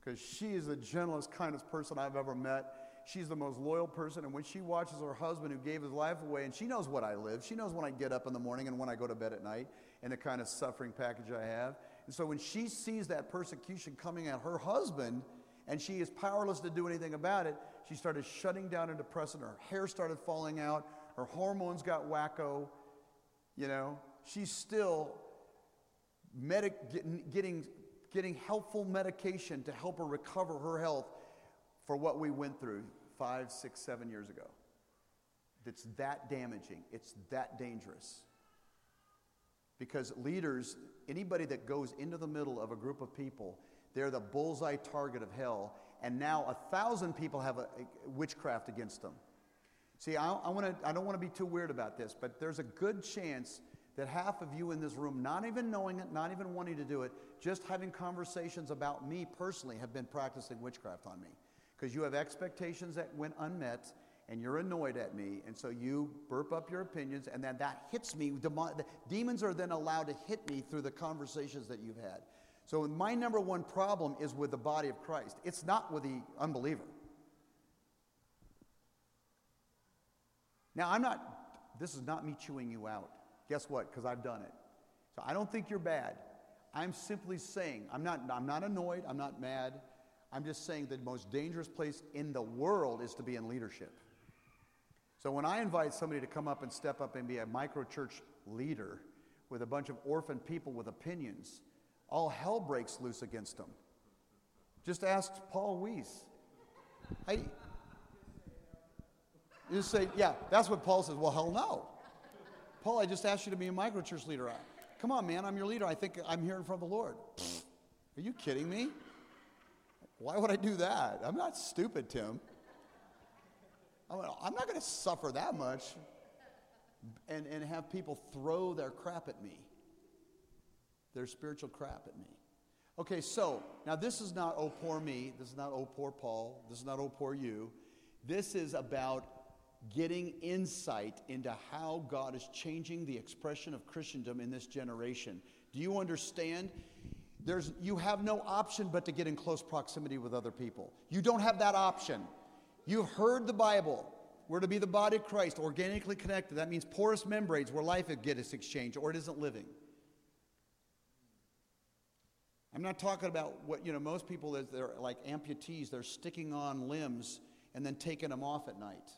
because she is the gentlest, kindest person I've ever met. She's the most loyal person, and when she watches her husband who gave his life away, and she knows what I live, she knows when I get up in the morning and when I go to bed at night, and the kind of suffering package I have. And so when she sees that persecution coming at her husband and she is powerless to do anything about it, she started shutting down and depressing. Her hair started falling out. Her hormones got wacko. You know, she's still medic- getting, getting, getting helpful medication to help her recover her health for what we went through five, six, seven years ago. It's that damaging. It's that dangerous. Because leaders, anybody that goes into the middle of a group of people, they're the bullseye target of hell. And now a thousand people have a, a witchcraft against them. See, I, I, wanna, I don't want to be too weird about this, but there's a good chance that half of you in this room, not even knowing it, not even wanting to do it, just having conversations about me personally, have been practicing witchcraft on me. Because you have expectations that went unmet, and you're annoyed at me, and so you burp up your opinions, and then that hits me. Demons are then allowed to hit me through the conversations that you've had. So, my number one problem is with the body of Christ, it's not with the unbeliever. Now, I'm not, this is not me chewing you out. Guess what? Because I've done it. So, I don't think you're bad. I'm simply saying, I'm not, I'm not annoyed, I'm not mad. I'm just saying the most dangerous place in the world is to be in leadership. So when I invite somebody to come up and step up and be a micro church leader with a bunch of orphan people with opinions, all hell breaks loose against them. Just ask Paul Weiss. I, you just say, yeah, that's what Paul says. Well, hell no. Paul, I just asked you to be a microchurch leader. Come on, man, I'm your leader. I think I'm here in front of the Lord. Are you kidding me? Why would I do that? I'm not stupid, Tim. I'm not going to suffer that much and, and have people throw their crap at me, their spiritual crap at me. Okay, so now this is not oh poor me. This is not oh poor Paul. This is not oh poor you. This is about getting insight into how God is changing the expression of Christendom in this generation. Do you understand? There's, you have no option but to get in close proximity with other people. You don't have that option. You've heard the Bible. We're to be the body of Christ, organically connected. That means porous membranes where life gets exchanged or it isn't living. I'm not talking about what, you know, most people, is they're like amputees, they're sticking on limbs and then taking them off at night.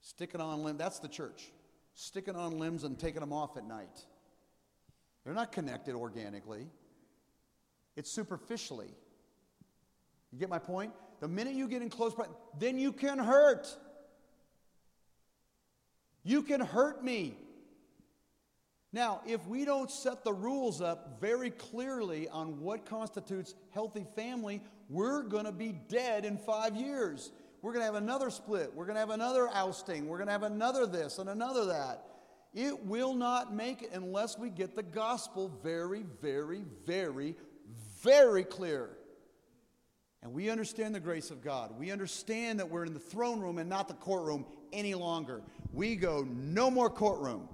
Sticking on limbs, that's the church. Sticking on limbs and taking them off at night. They're not connected organically, it's superficially. You get my point? The minute you get in close, then you can hurt. You can hurt me. Now, if we don't set the rules up very clearly on what constitutes healthy family, we're going to be dead in five years. We're going to have another split. We're going to have another ousting. We're going to have another this and another that. It will not make it unless we get the gospel very, very, very, very clear. And we understand the grace of God. We understand that we're in the throne room and not the courtroom any longer. We go no more courtroom.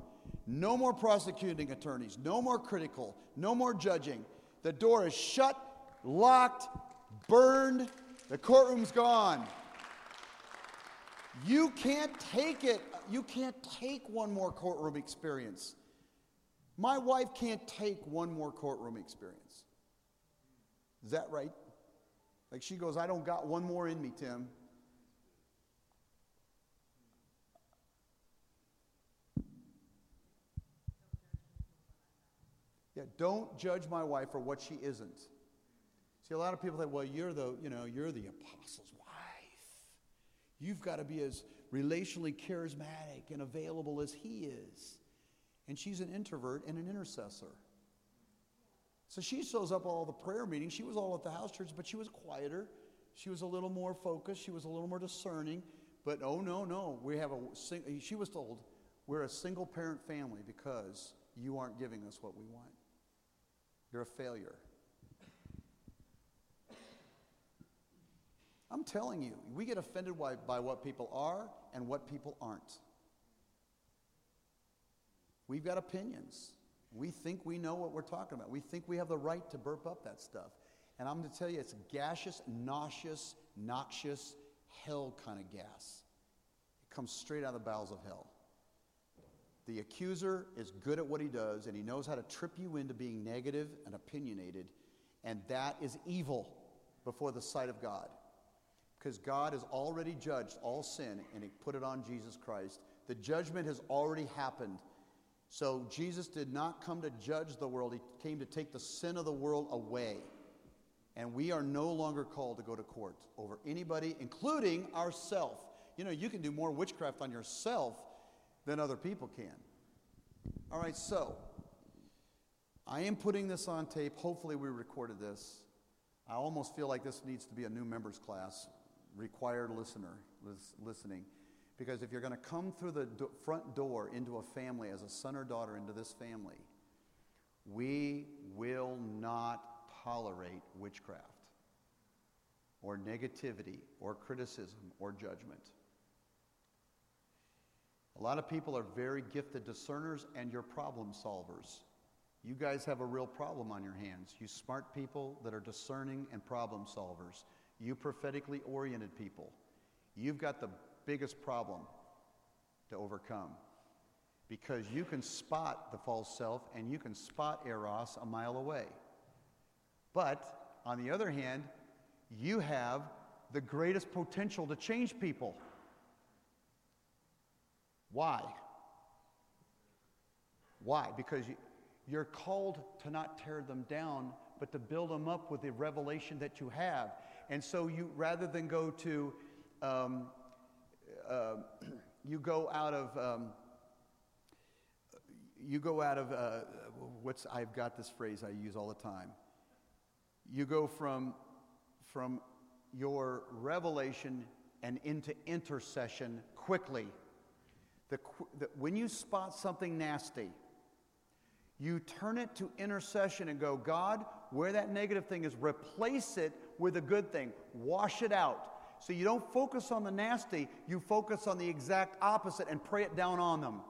No more prosecuting attorneys, no more critical, no more judging. The door is shut, locked, burned, the courtroom's gone. You can't take it. You can't take one more courtroom experience. My wife can't take one more courtroom experience. Is that right? Like she goes, I don't got one more in me, Tim. Yeah, don't judge my wife for what she isn't. See, a lot of people think, well, you're the, you know, you're the apostle's wife. You've got to be as relationally charismatic and available as he is. And she's an introvert and an intercessor. So she shows up all the prayer meetings. She was all at the house church, but she was quieter. She was a little more focused. She was a little more discerning. But oh, no, no. We have a, she was told, we're a single parent family because you aren't giving us what we want. You're a failure. I'm telling you, we get offended by, by what people are and what people aren't. We've got opinions. We think we know what we're talking about. We think we have the right to burp up that stuff. And I'm going to tell you, it's gaseous, nauseous, noxious, hell kind of gas. It comes straight out of the bowels of hell. The accuser is good at what he does, and he knows how to trip you into being negative and opinionated, and that is evil before the sight of God. Because God has already judged all sin, and he put it on Jesus Christ. The judgment has already happened. So Jesus did not come to judge the world, he came to take the sin of the world away. And we are no longer called to go to court over anybody, including ourselves. You know, you can do more witchcraft on yourself than other people can. All right, so I am putting this on tape. Hopefully, we recorded this. I almost feel like this needs to be a new members class, required listener listening. Because if you're going to come through the do- front door into a family as a son or daughter into this family, we will not tolerate witchcraft or negativity or criticism or judgment. A lot of people are very gifted discerners and you're problem solvers. You guys have a real problem on your hands. You smart people that are discerning and problem solvers. You prophetically oriented people. You've got the biggest problem to overcome because you can spot the false self and you can spot Eros a mile away. But on the other hand, you have the greatest potential to change people. Why? Why? Because you're called to not tear them down, but to build them up with the revelation that you have. And so you, rather than go to, um, you go out of, um, you go out of, uh, what's, I've got this phrase I use all the time. You go from, from your revelation and into intercession quickly. The, the, when you spot something nasty, you turn it to intercession and go, God, where that negative thing is, replace it with a good thing. Wash it out. So you don't focus on the nasty, you focus on the exact opposite and pray it down on them.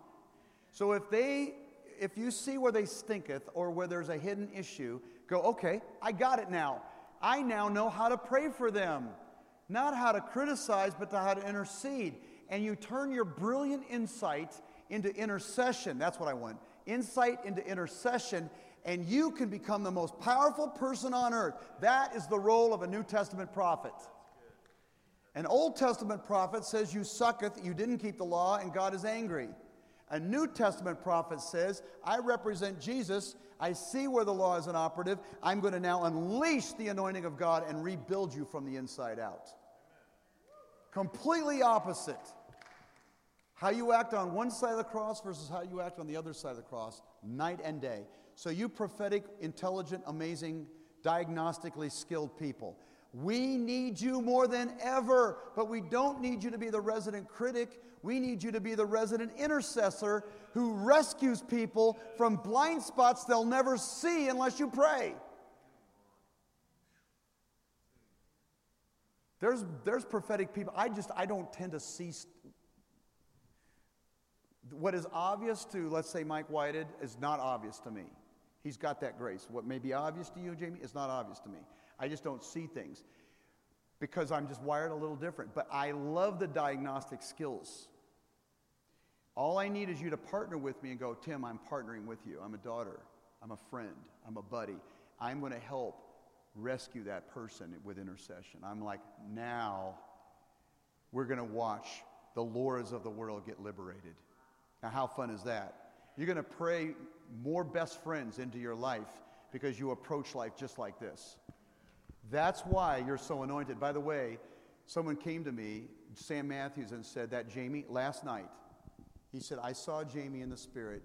So if they if you see where they stinketh or where there's a hidden issue, go, okay, I got it now. I now know how to pray for them. Not how to criticize, but to how to intercede. And you turn your brilliant insight into intercession. That's what I want. Insight into intercession, and you can become the most powerful person on earth. That is the role of a New Testament prophet. An Old Testament prophet says, You sucketh, you didn't keep the law, and God is angry. A New Testament prophet says, I represent Jesus. I see where the law is inoperative. I'm going to now unleash the anointing of God and rebuild you from the inside out. Completely opposite. How you act on one side of the cross versus how you act on the other side of the cross, night and day. So, you prophetic, intelligent, amazing, diagnostically skilled people, we need you more than ever, but we don't need you to be the resident critic. We need you to be the resident intercessor who rescues people from blind spots they'll never see unless you pray. There's, there's prophetic people. I just, I don't tend to see. St- what is obvious to, let's say, Mike Whited is not obvious to me. He's got that grace. What may be obvious to you, Jamie, is not obvious to me. I just don't see things because I'm just wired a little different. But I love the diagnostic skills. All I need is you to partner with me and go, Tim, I'm partnering with you. I'm a daughter. I'm a friend. I'm a buddy. I'm going to help rescue that person with intercession. I'm like, now we're going to watch the Laura's of the world get liberated. Now, how fun is that? You're going to pray more best friends into your life because you approach life just like this. That's why you're so anointed. By the way, someone came to me, Sam Matthews, and said that Jamie, last night, he said, I saw Jamie in the spirit.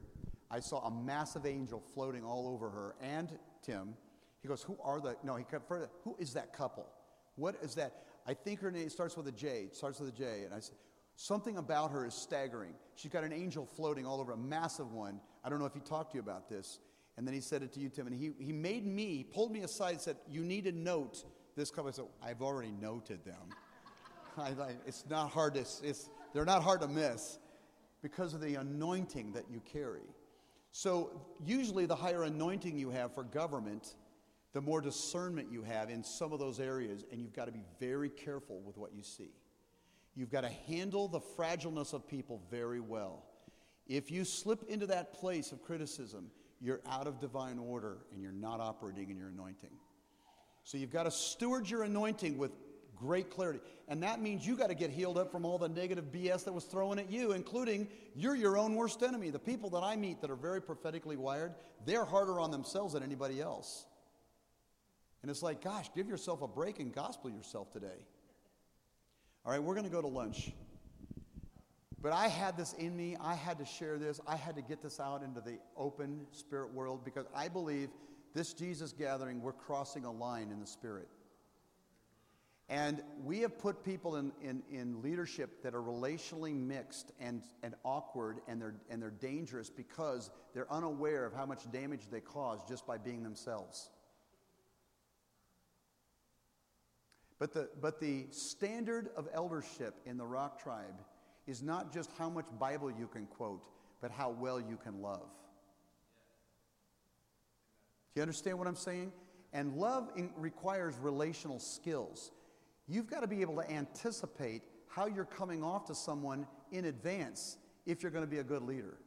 I saw a massive angel floating all over her and Tim. He goes, Who are the, no, he kept further, who is that couple? What is that? I think her name starts with a J, starts with a J. And I said, Something about her is staggering. She's got an angel floating all over, a massive one. I don't know if he talked to you about this. And then he said it to you, Tim. And he, he made me, pulled me aside and said, You need to note this couple. I said, I've already noted them. I, I, it's not hard to, it's, they're not hard to miss because of the anointing that you carry. So, usually, the higher anointing you have for government, the more discernment you have in some of those areas, and you've got to be very careful with what you see. You've got to handle the fragileness of people very well. If you slip into that place of criticism, you're out of divine order and you're not operating in your anointing. So you've got to steward your anointing with great clarity. And that means you got to get healed up from all the negative BS that was thrown at you, including you're your own worst enemy. The people that I meet that are very prophetically wired, they're harder on themselves than anybody else. And it's like, gosh, give yourself a break and gospel yourself today. All right, we're going to go to lunch. But I had this in me. I had to share this. I had to get this out into the open spirit world because I believe this Jesus gathering, we're crossing a line in the spirit. And we have put people in, in, in leadership that are relationally mixed and, and awkward, and they're, and they're dangerous because they're unaware of how much damage they cause just by being themselves. But the, but the standard of eldership in the Rock tribe is not just how much Bible you can quote, but how well you can love. Do you understand what I'm saying? And love in, requires relational skills. You've got to be able to anticipate how you're coming off to someone in advance if you're going to be a good leader.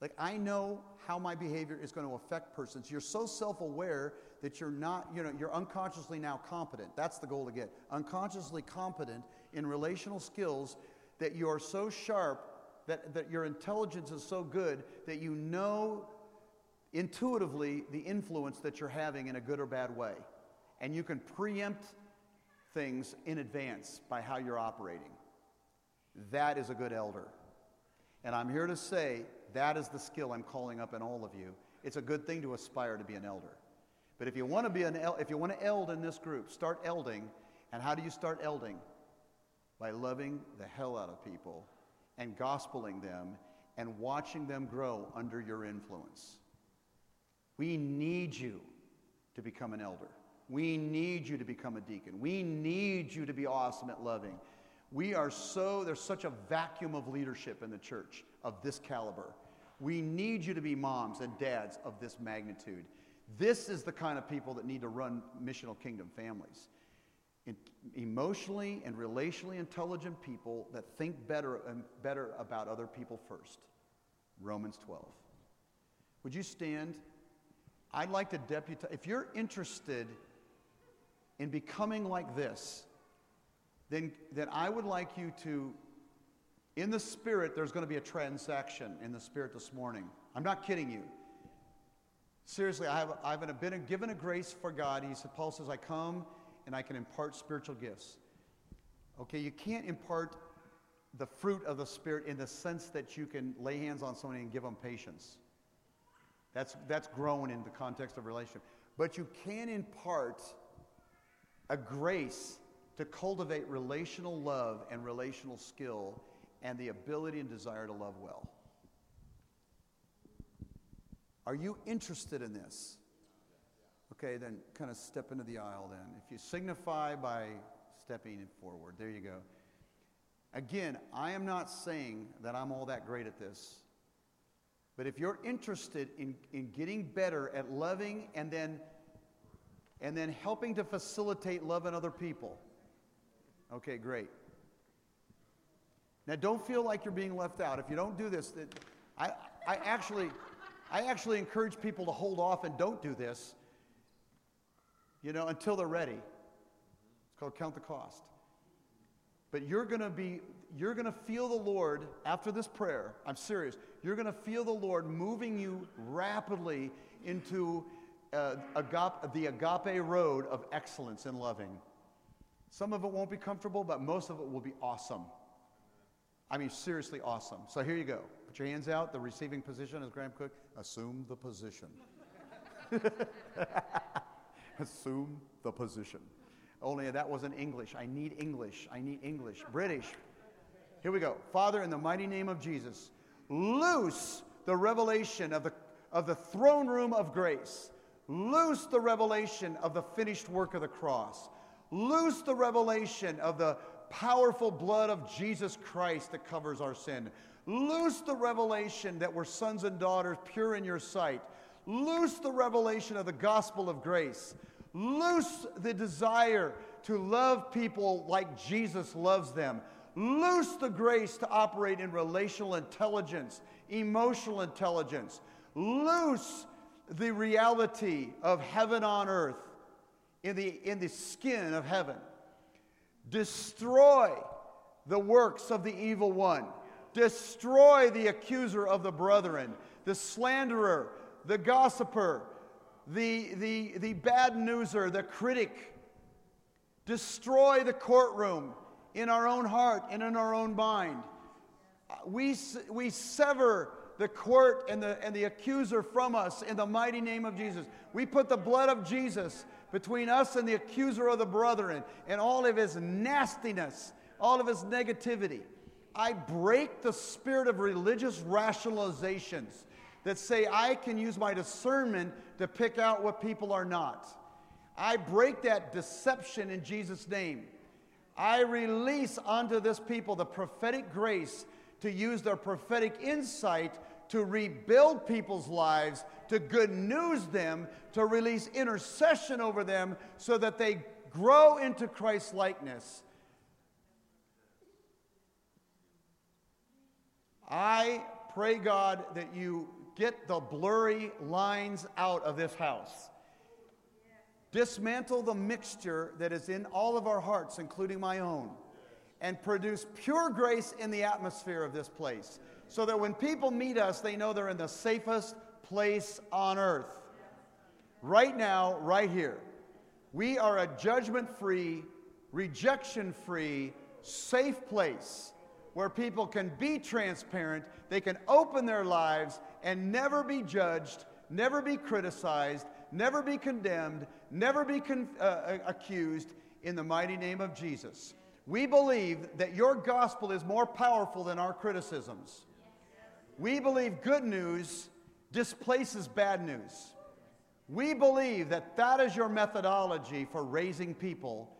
Like, I know how my behavior is going to affect persons. You're so self aware that you're not, you know, you're unconsciously now competent. That's the goal to get. Unconsciously competent in relational skills that you are so sharp, that, that your intelligence is so good that you know intuitively the influence that you're having in a good or bad way. And you can preempt things in advance by how you're operating. That is a good elder. And I'm here to say that is the skill I'm calling up in all of you. It's a good thing to aspire to be an elder. But if you want to be an el- if you want to eld in this group, start elding. And how do you start elding? By loving the hell out of people and gospeling them and watching them grow under your influence. We need you to become an elder. We need you to become a deacon. We need you to be awesome at loving. We are so, there's such a vacuum of leadership in the church of this caliber. We need you to be moms and dads of this magnitude. This is the kind of people that need to run missional kingdom families. Emotionally and relationally intelligent people that think better and better about other people first. Romans 12. Would you stand? I'd like to deputize. If you're interested in becoming like this, then, then I would like you to, in the Spirit, there's going to be a transaction in the Spirit this morning. I'm not kidding you. Seriously, I have, I've been given a grace for God. He said, Paul says, I come and I can impart spiritual gifts. Okay, you can't impart the fruit of the Spirit in the sense that you can lay hands on somebody and give them patience. That's, that's grown in the context of relationship. But you can impart a grace to cultivate relational love and relational skill and the ability and desire to love well. Are you interested in this? Okay, then kind of step into the aisle then. If you signify by stepping forward, there you go. Again, I am not saying that I'm all that great at this. But if you're interested in, in getting better at loving and then and then helping to facilitate love in other people. Okay, great. Now don't feel like you're being left out. If you don't do this, that I, I actually I actually encourage people to hold off and don't do this, you know, until they're ready. It's called count the cost. But you're going to be, you're going to feel the Lord after this prayer. I'm serious. You're going to feel the Lord moving you rapidly into uh, agape, the agape road of excellence in loving. Some of it won't be comfortable, but most of it will be awesome. I mean, seriously awesome. So here you go. Put your hands out, the receiving position, as Graham Cooke. Assume the position. Assume the position. Only that wasn't English. I need English. I need English. British. Here we go. Father, in the mighty name of Jesus, loose the revelation of the, of the throne room of grace. Loose the revelation of the finished work of the cross. Loose the revelation of the powerful blood of Jesus Christ that covers our sin. Loose the revelation that we're sons and daughters pure in your sight. Loose the revelation of the gospel of grace. Loose the desire to love people like Jesus loves them. Loose the grace to operate in relational intelligence, emotional intelligence. Loose the reality of heaven on earth in the, in the skin of heaven. Destroy the works of the evil one. Destroy the accuser of the brethren, the slanderer, the gossiper, the, the, the bad newser, the critic. Destroy the courtroom in our own heart and in our own mind. We, we sever the court and the, and the accuser from us in the mighty name of Jesus. We put the blood of Jesus between us and the accuser of the brethren and all of his nastiness, all of his negativity. I break the spirit of religious rationalizations that say I can use my discernment to pick out what people are not. I break that deception in Jesus' name. I release onto this people the prophetic grace to use their prophetic insight to rebuild people's lives, to good news them, to release intercession over them so that they grow into Christ's likeness. I pray, God, that you get the blurry lines out of this house. Dismantle the mixture that is in all of our hearts, including my own, and produce pure grace in the atmosphere of this place so that when people meet us, they know they're in the safest place on earth. Right now, right here. We are a judgment free, rejection free, safe place where people can be transparent, they can open their lives and never be judged, never be criticized, never be condemned, never be con- uh, uh accused in the mighty name of Jesus. We believe that your gospel is more powerful than our criticisms. We believe good news displaces bad news. We believe that that is your methodology for raising people.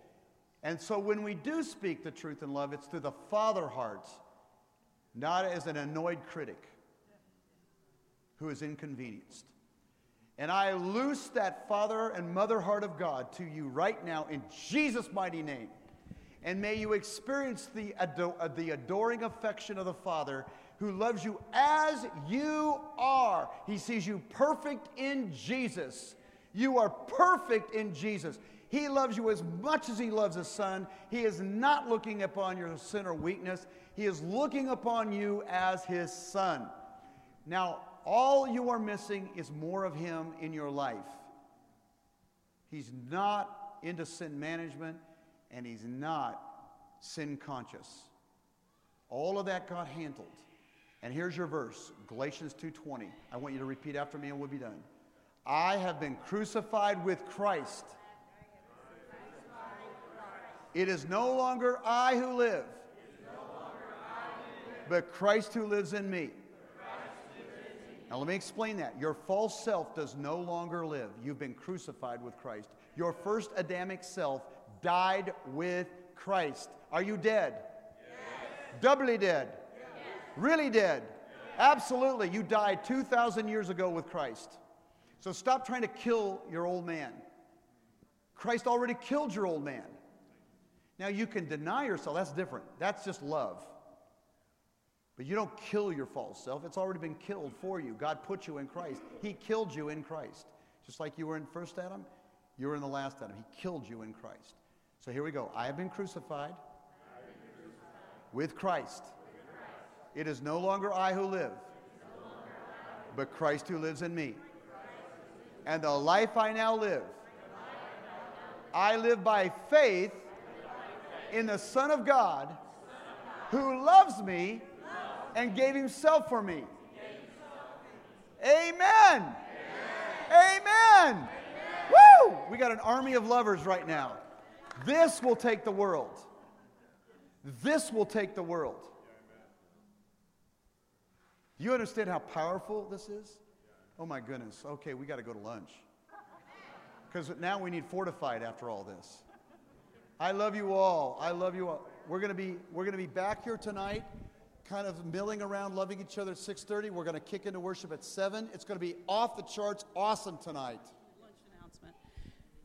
And so when we do speak the truth in love, it's through the father heart, not as an annoyed critic who is inconvenienced. And I loose that father and mother heart of God to you right now in Jesus' mighty name. And may you experience the, ador- uh, the adoring affection of the Father who loves you as you are. He sees you perfect in Jesus. You are perfect in Jesus. He loves you as much as He loves His Son. He is not looking upon your sin or weakness, He is looking upon you as His Son. Now, all you are missing is more of Him in your life. He's not into sin management and He's not sin conscious. All of that got handled. And here's your verse, Galatians 2:20. I want you to repeat after me and we'll be done. I have been crucified with Christ. It is no longer I who live, but Christ who lives in me. Now, let me explain that. Your false self does no longer live. You've been crucified with Christ. Your first Adamic self died with Christ. Are you dead? Yes. Doubly dead? Yes. Really dead? Yes. Absolutely. You died 2,000 years ago with Christ. So stop trying to kill your old man. Christ already killed your old man. Now you can deny yourself, that's different. That's just love. But you don't kill your false self, it's already been killed for you. God put you in Christ, He killed you in Christ. Just like you were in first Adam, you were in the last Adam. He killed you in Christ. So here we go. I have been crucified, with Christ. It is no longer I who live, but Christ who lives in me. And the life I now live, I live by faith in the Son of God who loves me and gave himself for me. Amen. Amen. Woo! We got an army of lovers right now. This will take the world. This will take the world. You understand how powerful this is? Oh my goodness. Okay, we got to go to lunch. Because now we need fortified after all this. I love you all. I love you all. We're going to be we're going to be back here tonight kind of milling around loving each other at 6:30. We're going to kick into worship at 7. It's going to be off the charts awesome tonight. Lunch announcement.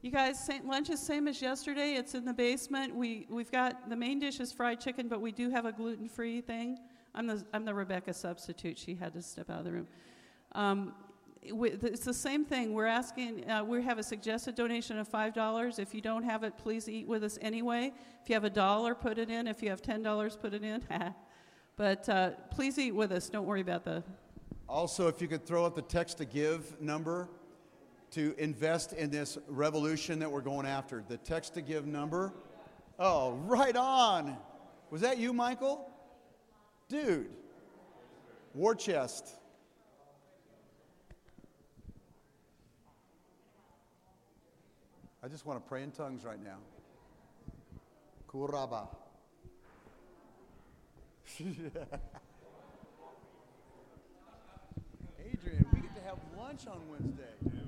You guys, lunch is same as yesterday. It's in the basement. We we've got the main dish is fried chicken, but we do have a gluten free thing. I'm the I'm the Rebecca substitute. She had to step out of the room. Um, it's the same thing. We're asking. Uh, we have a suggested donation of five dollars. If you don't have it, please eat with us anyway. If you have a dollar, put it in. If you have ten dollars, put it in. but uh, please eat with us. Don't worry about the. Also, if you could throw up the text to give number to invest in this revolution that we're going after. The text to give number. Oh, right on. Was that you, Michael? Dude. War chest. I just want to pray in tongues right now. Kuraba. Adrian, we get to have lunch on Wednesday.